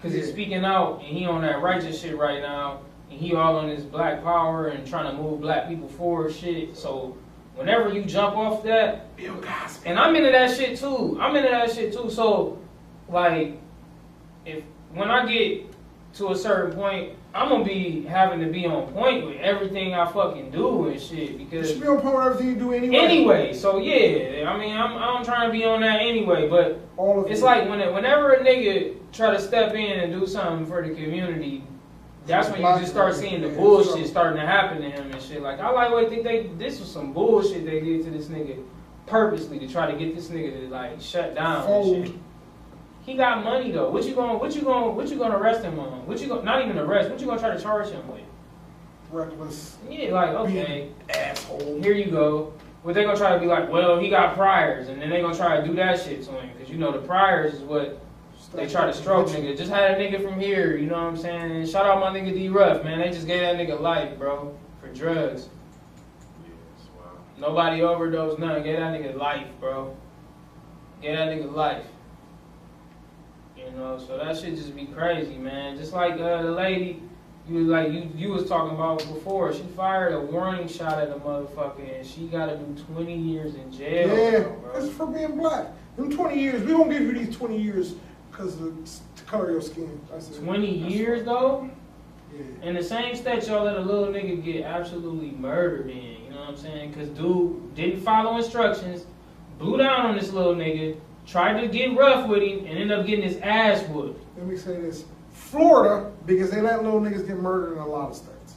cause he's speaking out and he on that righteous shit right now, and he all on his black power and trying to move black people forward shit. So whenever you jump off that, Bill Cosby. and I'm into that shit too. I'm into that shit too. So, like, if when I get to a certain point, I'm gonna be having to be on point with everything I fucking do and shit because You should be on point with everything you do anyway. anyway. So yeah, I mean, I'm I'm trying to be on that anyway. But all of it's you. like when it, whenever a nigga try to step in and do something for the community. That's when you just start seeing the bullshit starting to happen to him and shit. Like I like what think they this was some bullshit they did to this nigga purposely to try to get this nigga to like shut down and shit. He got money though. What you going what you going what you gonna arrest him on? What you going not even arrest, what you gonna try to charge him with? reckless Yeah, like okay, asshole. here you go. But they gonna try to be like, well, he got priors, and then they gonna try to do that shit to him because you know the priors is what they try to stroke nigga. Just had a nigga from here, you know what I'm saying? Shout out my nigga D Ruff, man. They just gave that nigga life, bro, for drugs. Yes, wow. Nobody overdosed, nothing. Gave that nigga life, bro. Gave that nigga life. You know, so that shit just be crazy, man. Just like uh, the lady you was like you you was talking about before. She fired a warning shot at a motherfucker, and she got to do 20 years in jail. Yeah, bro. it's for being black. Them 20 years, we won't give you these 20 years because of the color of your skin. It. 20 years though. Yeah. In the same state, y'all let a little nigga get absolutely murdered in. You know what I'm saying? Because dude didn't follow instructions, blew down on this little nigga, tried to get rough with him, and ended up getting his ass whooped. Let me say this. Florida, because they let little niggas get murdered in a lot of states.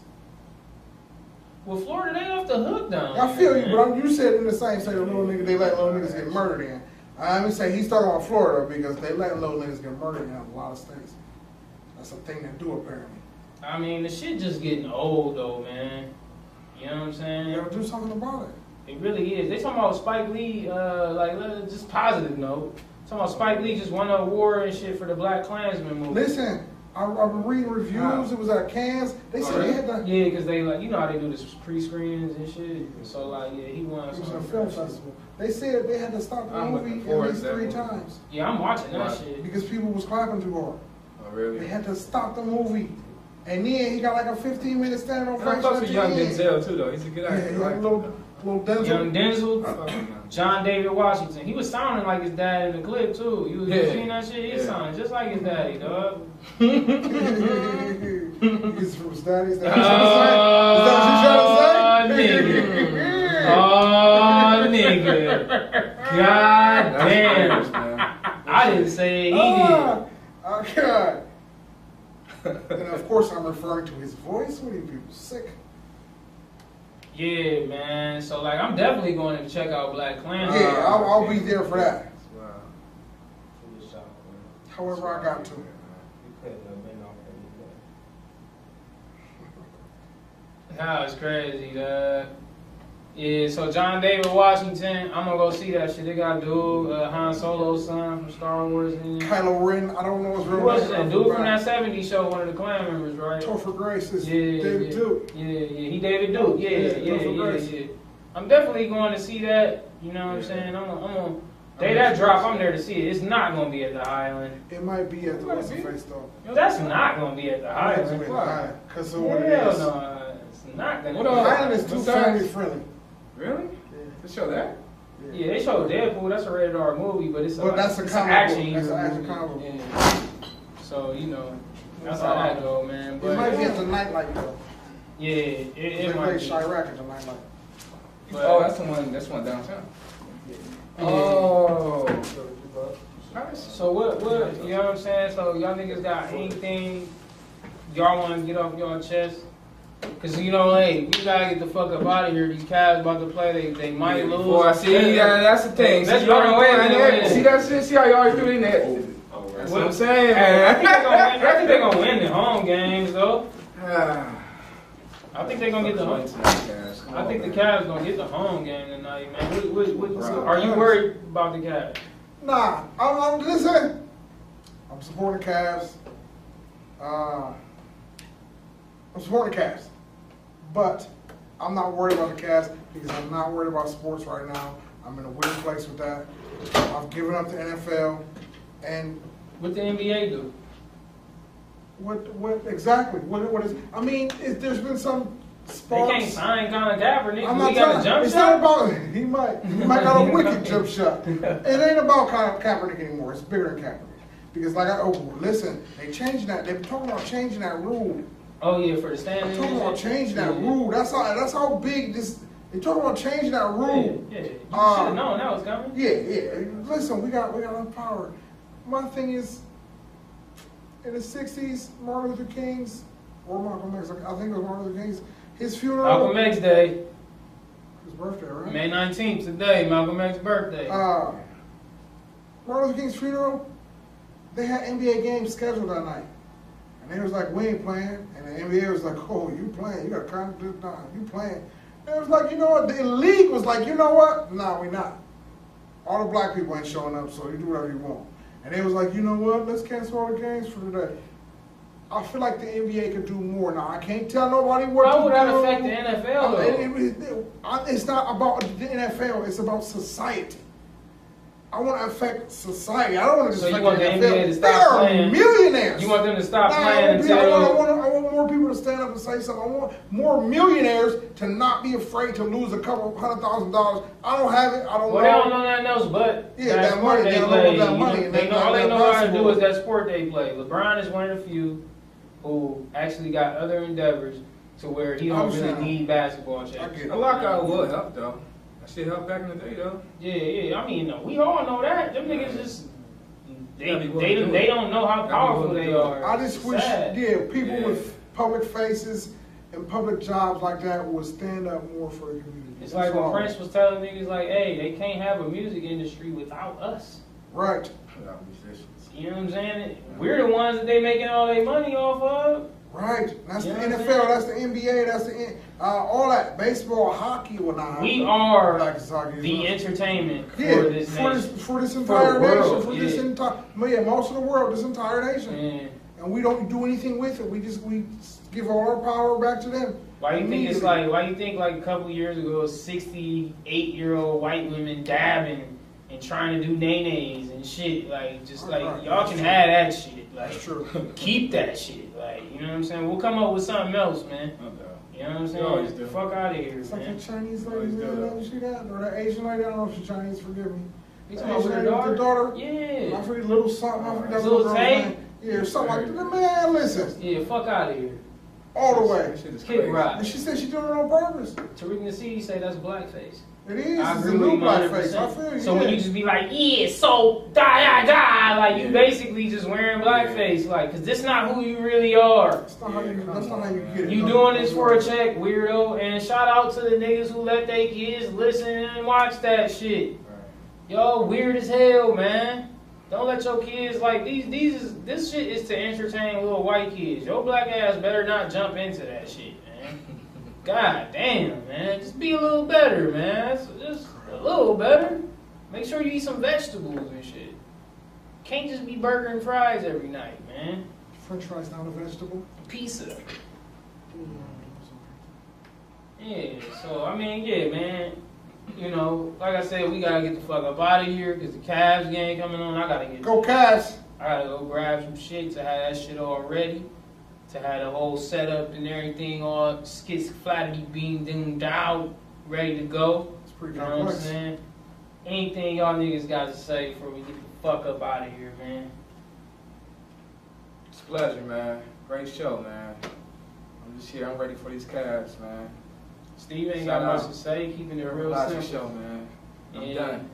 Well, Florida, they off the hook down. I feel there, you, man. but I'm, you said in the same state, a little nigga, they let little niggas get murdered in. I'm gonna say he's talking about Florida because they let niggas get murdered in a lot of states. That's a thing they do apparently. I mean, the shit just getting old though, man. You know what I'm saying? You gotta do something about it. It really is. They talking about Spike Lee, uh, like just positive note. Talking about Spike Lee just won an award and shit for the Black Klansman movie. Listen, I, I've been reading reviews. It was at Cannes. They said they had to. Yeah, because they like you know how they do this pre-screenings and shit. So like yeah, he won. It was some a film festival. They said they had to stop the I'm movie at least three movie. times Yeah, I'm watching that Right. shit. because people was clapping too hard. Oh, really? They had to stop the movie, and then he got like a 15 minute standing And I ovation. fuck at with young. Denzel too, though. He's a good actor. he I had a like little, him. Little Denzel. Young Denzel, I fuck with him. John David Washington. He was sounding like his dad in the clip too. You Yeah. seeing that shit? He Yeah. sounded just like his daddy, dog. He's from Status. Is that Oh, what you trying to say? nigga. Oh, nigga. God That's damn. I didn't say it, he Ah, oh God. and of course, I'm referring to his voice. What are you people sick? Yeah, man. So like, I'm definitely going to check out Black Klansman. Yeah, I'll, I'll be there for that. Wow. However, I got to. That was crazy, dog. Yeah, so John David Washington, I'm gonna go see that shit. They got dude, uh, Han Solo's son from Star Wars. In there. Kylo Ren, I don't know his real Who was name. that dude from that '70s show? One of the clan members, right? Topher Grace is Yeah, David yeah. Duke. Yeah, yeah, he David Duke. Yeah, Yeah, yeah, yeah, yeah, Grace. yeah. I'm definitely going to see that. You know what I'm saying? I'm gonna, I'm gonna, Day that drop, I'm there to see it. It's not gonna be at the island. It might be at the Might what's face though. That's not gonna be at the island. Why? Because of what it is. no, it's not gonna. What be. else? The island is too family friendly. Really? They show that? Yeah, they showed Deadpool. That's a rated R movie, but it's a, But that's a it's comic an action. book. That's an action movie. comic book. Yeah. So you know, that's how that go, man. It But might be at the nightlight though. yeah, it, They it play might be. Chirac at the nightlight. Oh, but- oh, that's the one. That's the one downtown. Oh. Nice. So what? What? You know what I'm saying? So y'all niggas got anything y'all want to get off your chest? Cause you know, hey, we gotta get the fuck up out of here. These Cavs about to play. They they might lose. Boy, I see, yeah, that's the thing. Let's see, you already go threw it ahead in and there. win. See that shit? See how you already threw it in there? That's what I'm saying, Hey, I man. think they're gonna win. I think they're gonna win the home games though. I think they're gonna get the home. I think the Cavs gonna get the home game tonight, man. What, what, what, are you worried about the Cavs? Nah, I'm, I'm listen. I'm supporting Cavs. Uh, I'm supporting the Cavs, but I'm not worried about the Cavs because I'm not worried about sports right now. I'm in a weird place with that. I've given up the NFL, and What the NBA do? what what exactly what what is? I mean, is, there's been some They can't sign Colin Kaepernick. I'm not got telling. a jump it's shot. not about. He might. He might got a wicked jump shot. It ain't about Ka- Kaepernick anymore. It's bigger than Kaepernick. Because like I oh listen, they changed that. They're talking about changing that rule. Oh yeah, for the I'm standing. talking about changing that Yeah. rule. That's how. That's how big this. They're talking about changing that rule. yeah. You Uh, should have known that was coming. Yeah, yeah. Listen, we got we got enough power. My thing is, in the '60s, Martin Luther King's or Malcolm X. I think it was Martin Luther King's. His funeral. Malcolm X Day, His birthday, right? May 19th today. Malcolm X's birthday. uh, Martin Luther King's funeral, they had NBA games scheduled that night. And they was like, we ain't playing. And the NBA was like, oh, you playing. You got count this down. You playing. And it was like, you know what? The league was like, you know what? No, we not. All the black people ain't showing up, so you do whatever you want. And they was like, you know what? Let's cancel all the games for today. I feel like the NBA could do more. Now, I can't tell nobody what How would that affect the NFL though? it- it- it- It's not about the NFL. It's about society. I want to affect society. I don't want to just So you affect want the the NFL. NBA to they stop are playing? millionaires. You want them to stop Nah, I playing want, people- I, want, I, want, more people to stand up and say something. I want more millionaires to not be afraid to lose a couple hundred thousand dollars. I don't have it. I don't Well, know. they don't know nothing else but Yeah, that that sport money. they They don't know that money, they they know all they that know how to do is that sport they play. LeBron is one of the few who actually got other endeavors to where he don't really Understand. need basketball I championships. get it. A lockout will help though. That shit helped back in the day though. Yeah, yeah. I mean, we all know that. Them niggas just they Gotta be willing they, to do they it. don't know how powerful they are. I just It's wish, sad. yeah, people Yeah. with public faces and public jobs like that would stand up more for the community. It's That's like when all. Prince was telling niggas like, hey, they can't have a music industry without us. Right. Without musicians. You know what I'm saying? We're the ones that they making all their money off of. Right. That's You the know what I'm NFL. That's the NBA. That's the N- uh, all that baseball, hockey, or not. We are Like hockey, the not. entertainment yeah, for this for nation. this for this entire world, nation, for this entire yeah, most of the world, this entire nation, And and we don't do anything with it. We just we give all our power back to them. why do you think it's like? Why do you think like a couple years ago, sixty-eight year old white women dabbing and trying to do nays and shit? Like just like Right, y'all can have that shit. Like That's true. keep that shit. Like you know what I'm saying? We'll come up with something else, man. No. You know what I'm You always saying? do. Fuck out of here, It's like man. the Chinese lady, Always do man, that. that she got, or the Asian lady. I don't know if she's Chinese. Forgive me. You The talking about with her daughter? the daughter. Yeah. I forget little something. I forget that Little little girl's Tay? Yeah, something like that. Man, listen, Yeah, fuck out of here. all the way. That shit is Kid crazy. Rock. And she said she doing it on purpose. Tariq Nasheed say that's blackface. It is. I It's a agree with you 100%. I feel you. So yeah. when you just be like, yeah, so die, die, die, like you basically just wearing blackface, like, cause this not who you really are. That's not how you. That's not how you get it. You doing this for a check, weirdo. And shout out to the niggas who let their kids listen and watch that shit. Right. Yo, weird as hell, man. Don't let your kids like these. These is this shit is to entertain little white kids. Your black ass better not jump into that shit, man. God damn, man. Just be a little better, man. Just- a little better. Make sure you eat some vegetables and shit. Can't just be burger and fries every night, man. French fries not a vegetable. Pizza. Mm. Yeah. So I mean, yeah, man. you know, like I said, we gotta get the fuck up out of here because the Cavs game coming on. I gotta get. Go Cavs. I gotta go grab some shit to have that shit all ready. To have the whole setup and everything all skits flatty being dinged out, ready to go. It's pretty You know what I'm saying? Anything y'all niggas got to say before we get the fuck up out of here, man? It's a pleasure, man. Great show, man. I'm just here. I'm ready for these Cavs, man. Steve ain't Shout got much to say, keeping it real Logic simple. show, man. I'm Yeah. done.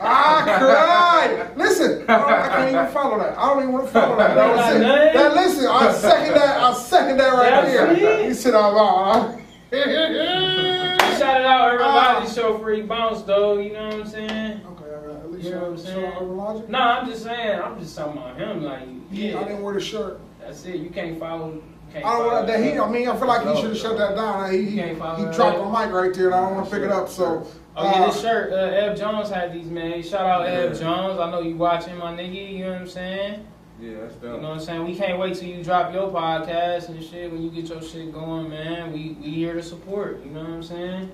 I cried. Listen, I, I can't even follow that. I don't even want to follow that. That, was it. That listen, I second that. I second that right That's there. it. You sit out loud. Shout it out, everybody. Ah. Logic Show free bounce, though. You know what I'm saying? Okay, I got at least You know what I'm saying? show Urban Logic. No, I'm just saying. I'm just talking about him. Like, Yeah, I didn't wear the shirt. that's it. You can't follow. Can't I don't want that. He, I mean, I feel like he should have shut that down. He, he, You can't follow he dropped my mic right there, and I don't want to pick it up. So, Oh yeah, uh, this shirt, uh, Eb Jones had these man. Shout out Yeah. Jones. I know you watching my nigga. You know what I'm saying? Yeah, that's dope. You know what I'm saying? We can't wait till you drop your podcast and shit. When you get your shit going, man, we we here to support. You know what I'm saying?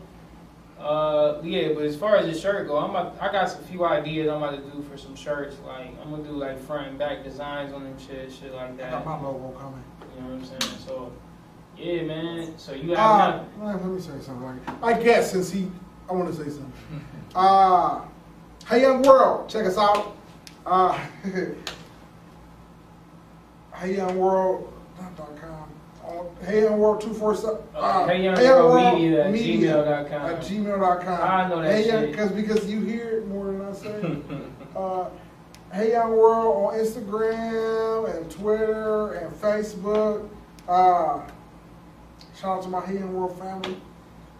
Uh, yeah. But as far as the shirt go, I'm about, I got a few ideas I'm about to do for some shirts. Like I'm gonna do like front and back designs on them shit, shit like I that. got my logo coming. You know what I'm saying? So yeah, man. So you have Uh, let me say something. Like, I guess since he, I want to say something. Uh, hey, young world, check us out. Uh, hey, young world. Not dot com. Oh, hey, young world two four seven. Uh, Hey Young World Media at gmail.com. At gmail.com. I know that hey, shit. Cause, because you hear it more than I say. uh, hey, young world on Instagram and Twitter and Facebook. Uh, shout out to my Hey Young World family.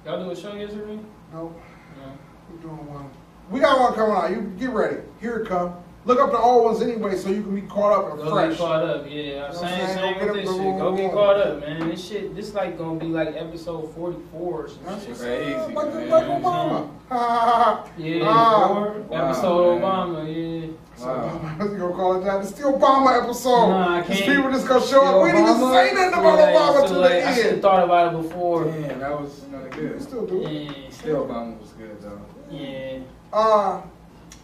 Y'all do a show yesterday? Nope. No. We're doing one. We got one coming out. You get ready. Here it come. Look up the old ones anyway, so you can be caught up and Go fresh. get caught up, yeah. I'm Same, saying? same Go with this shit. Go get caught up, man. This shit, this like gonna be like episode 44 or some That's shit. Crazy. Like, man. like Obama. Ha, ha, ha. Yeah, Ah. four, Wow, episode man. Obama, yeah. So, Wow. you gonna call it that? It's still Obama episode. Nah, I can't. people just gonna show up. Still We didn't even say nothing about Yeah, Obama so till like, the I should have thought about it before. Damn, that was kind of We good. still do it. Yeah, Still, Obama was good though. yeah. Uh,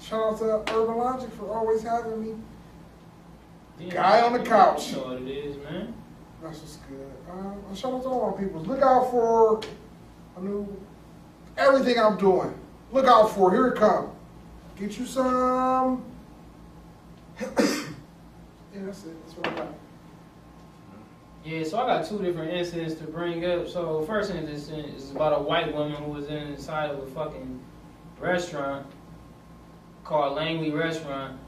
shout out to Urban Logic for always having me. yeah. Guy on the couch. You know what it is, man. That's just good. Uh, shout out to all our people. Look out for a new everything I'm doing. Look out for here it come. Get you some. yeah, that's it. That's what I got. Yeah, so I got two different incidents to bring up. So first incident is about a white woman who was inside of a fucking restaurant called Langley Restaurant.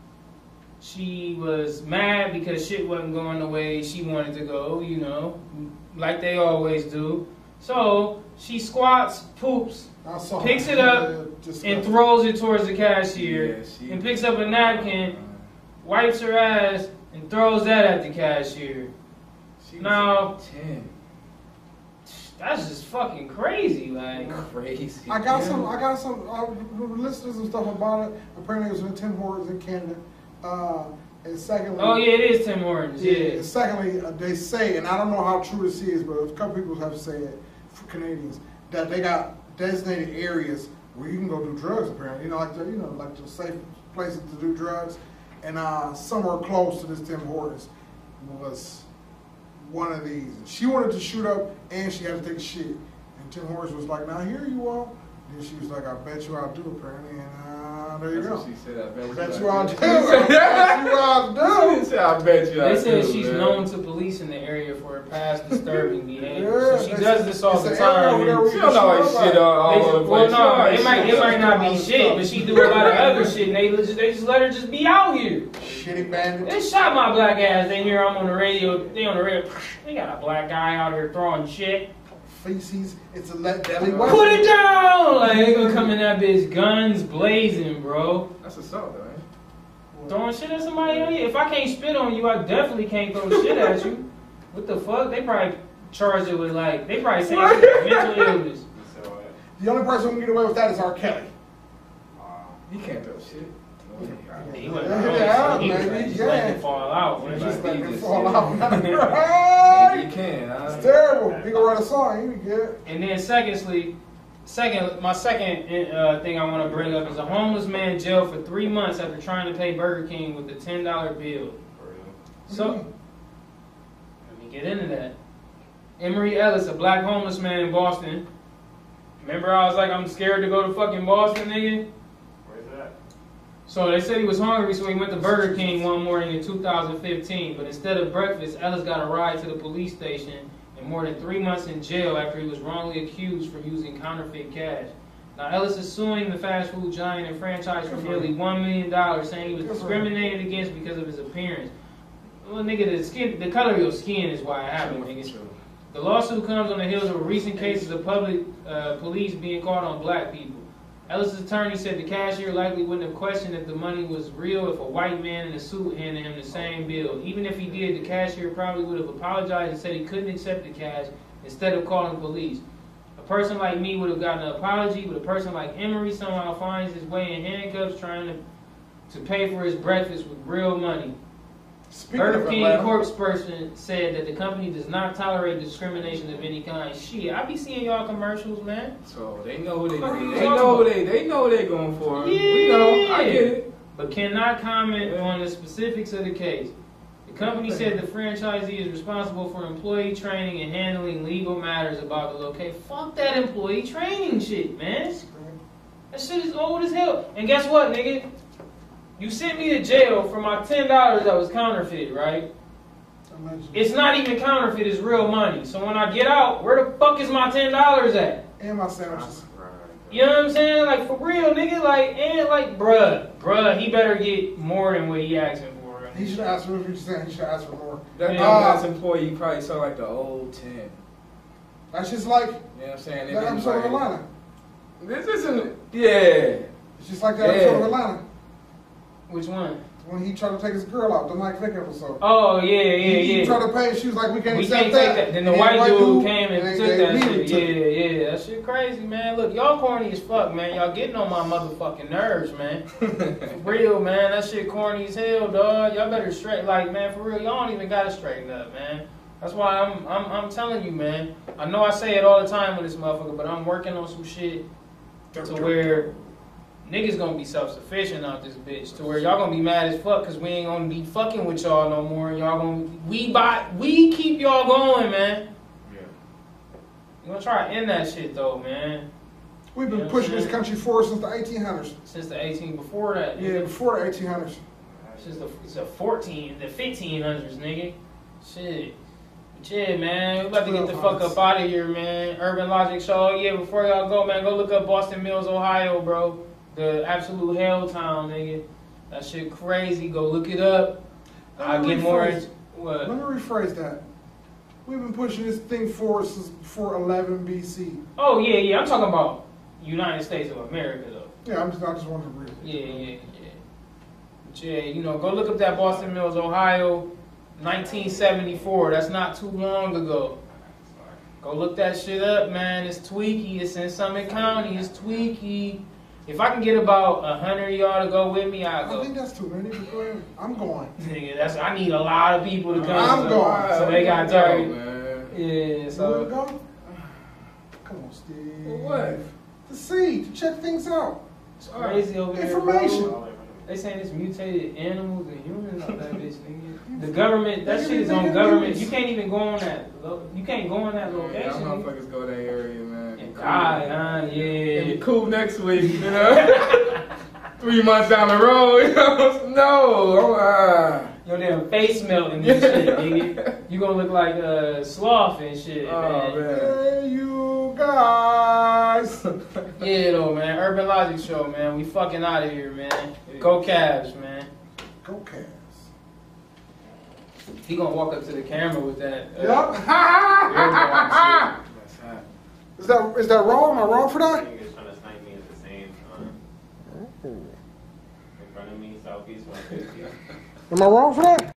She was mad because shit wasn't going the way she wanted to go, you know, like they always do. So she squats, poops, Picks it up and throws it towards the cashier, Yeah, she- and picks up a napkin, wipes her ass, and throws that at the cashier. She was No. like ten. That's just fucking crazy, like. Crazy. I got Yeah. some. I got some uh, listeners and stuff about it. Apparently, it was in Tim Hortons in Canada. Uh, and secondly, Oh yeah, it is Tim Hortons. Yeah. Yeah. Secondly, uh, they say, and I don't know how true this is, but a couple people have said for Canadians that they got designated areas where you can go do drugs. Apparently, you know, like the, you know, like the safe places to do drugs. And uh, somewhere close to this Tim Hortons was one of these. She wanted to shoot up, and she had to take a shit. And Tim Hortons was like, "Now here you are." Then she was like, "I bet you I'll do." Apparently, and uh, there you That's go. she said. I bet, Bet I you I'll did. do. I bet you I'll do. She said, I bet you I They said do, she's man. known to police in the area for her past disturbing behavior. Yeah, so she they does this all the time. over there and- where She don't always shit on all over the place. She no, it might it might not be stuff. shit, but she do a lot of other shit, and they just they just let her just be out here. Shitty bandit. They shot my black ass. They hear I'm on the radio. They on the radio. They got a black guy out here throwing shit. feces. It's a let deadly weapon. Put it down! Like they gonna come in that bitch, guns blazing, bro. That's assault, though, ain't Throwing shit at somebody. Yeah. If I can't spit on you, I definitely can't throw shit at you. What the fuck? They probably charged it with like they probably saying mental illness. it? So, The only person who can get away with that is R. Kelly. he can't throw shit. No, he- He wasn't Yeah. He was like, yeah. letting it fall out. He Just let it fall out. Right? he can. Huh? It's terrible. He gonna write a song. He would get. And then secondly, Second, my second uh, thing I want to bring up is a homeless man jailed for three months after trying to pay Burger King with a ten dollar bill. For real. So, let me get into that. Emery Ellis, a black homeless man in Boston. Remember, I was like, I'm scared to go to fucking Boston, nigga. So they said he was hungry, so he went to Burger King one morning in 2015. But instead of breakfast, Ellis got a ride to the police station and more than three months in jail after he was wrongly accused for using counterfeit cash. Now Ellis is suing the fast food giant and franchise for nearly one million dollars, saying he was discriminated against because of his appearance. Well, nigga, the skin, the color of your skin is why it happened, nigga. The lawsuit comes on the heels of recent cases of public uh, police being caught on black people. Ellis' attorney said the cashier likely wouldn't have questioned if the money was real if a white man in a suit handed him the same bill. Even if he did, the cashier probably would have apologized and said he couldn't accept the cash instead of calling police. A person like me would have gotten an apology, but a person like Emery somehow finds his way in handcuffs trying to, to pay for his breakfast with real money. Speaking Burger of King Atlanta, corpse person said that the company does not tolerate discrimination of any kind. Shit, I be seeing y'all commercials, man. So they know who they What they know who about? they they know they're going for. We know. I get it. But cannot comment on the specifics of the case. The company said the franchisee is responsible for employee training and handling legal matters about the location. Fuck that employee training shit, man. That shit is old as hell. And guess what, nigga? You sent me to jail for my ten dollars that was counterfeit, right? Allegedly. It's not even counterfeit, it's real money. So when I get out, where the fuck is my ten dollars at? and my sandwiches. You know what I'm saying? Like for real, nigga. Like and like, bruh, bruh, he better get more than what he asking for. He should ask for what you're saying. He should ask for more. That Yeah. dumbass employee probably saw like the old ten. That's just like You know what I'm saying? That been episode of like- Atlanta. This isn't. Yeah. It's just like that episode Yeah. of Atlanta Which one? when he tried to take his girl out, the Mike Vick episode. Oh yeah, yeah, he, he tried to pay. She was like, "We can't We accept can't that." take that. Then the And white dude came they- and took they that shit. took it. Yeah, yeah, that shit crazy, man. Look, y'all corny as fuck, man. Y'all getting on my motherfucking nerves, man. For real, man. That shit corny as hell, dog. Y'all better straight, like, man. For real, y'all don't even gotta straighten up, man. That's why I'm, I'm, I'm telling you, man. I know I say it all the time with this motherfucker, but I'm working on some shit to where niggas gonna be self-sufficient out this bitch. To where y'all gonna be mad as fuck because we ain't gonna be fucking with y'all no more. And y'all gonna we buy we keep y'all going, man. Yeah. We gonna try to end that shit though, man. We've been Yeah, pushing this country forward since the 1800s. Since the 18 before that, Yeah, before the 1800s. Since the it's the 14, the 1500s, nigga. Shit. But yeah, man, we about to get the fuck up out of here, man. Urban Logic Show. Yeah, before y'all go, man, go look up Boston Mills, Ohio, bro. The absolute hell town, nigga. That shit crazy. Go look it up. Me get more. into- Let me rephrase that. We've been pushing this thing forward since before 11 BC. Oh yeah, yeah. I'm talking about United States of America, though. Yeah, I'm just, I just wanted to read. Yeah, yeah, yeah. But yeah, you know, go look up that Boston Mills, Ohio, 1974. That's not too long ago. Go look that shit up, man. It's tweaky. It's in Summit County. It's tweaky. If I can get about a hundred of y'all to go with me, I'll I think that's too many, but. I'm going. Nigga, that's I need a lot of people to come. I'm so, going. So they got Go, target. man. Yeah, You so go? Come on, Steve. For what? To see, to check things out. it's crazy over there. Information. Bro. They saying it's mutated animals and humans out that bitch, nigga. The government, that shit is on government. You can't even go on that. lo- You can't go on that Yeah, location. y'all motherfuckers go that area, man. Huh? And be Yeah. cool next week, you know? Three months down the road, you know? No, ah. Your damn face melting and shit, nigga. You gonna look like a sloth and shit, Oh, man. man. Hey, you guys. Yeah, though, man. Urban Logic Show, man. We fucking out of here, man. Go Cavs, man. Go Cavs. He gonna walk up to the camera with that. uh, Yep. That's hot. is that is that wrong? Am I wrong for that? Niggas trying to snipe me at the same time. In front of me, southeast 150. Am I wrong for that?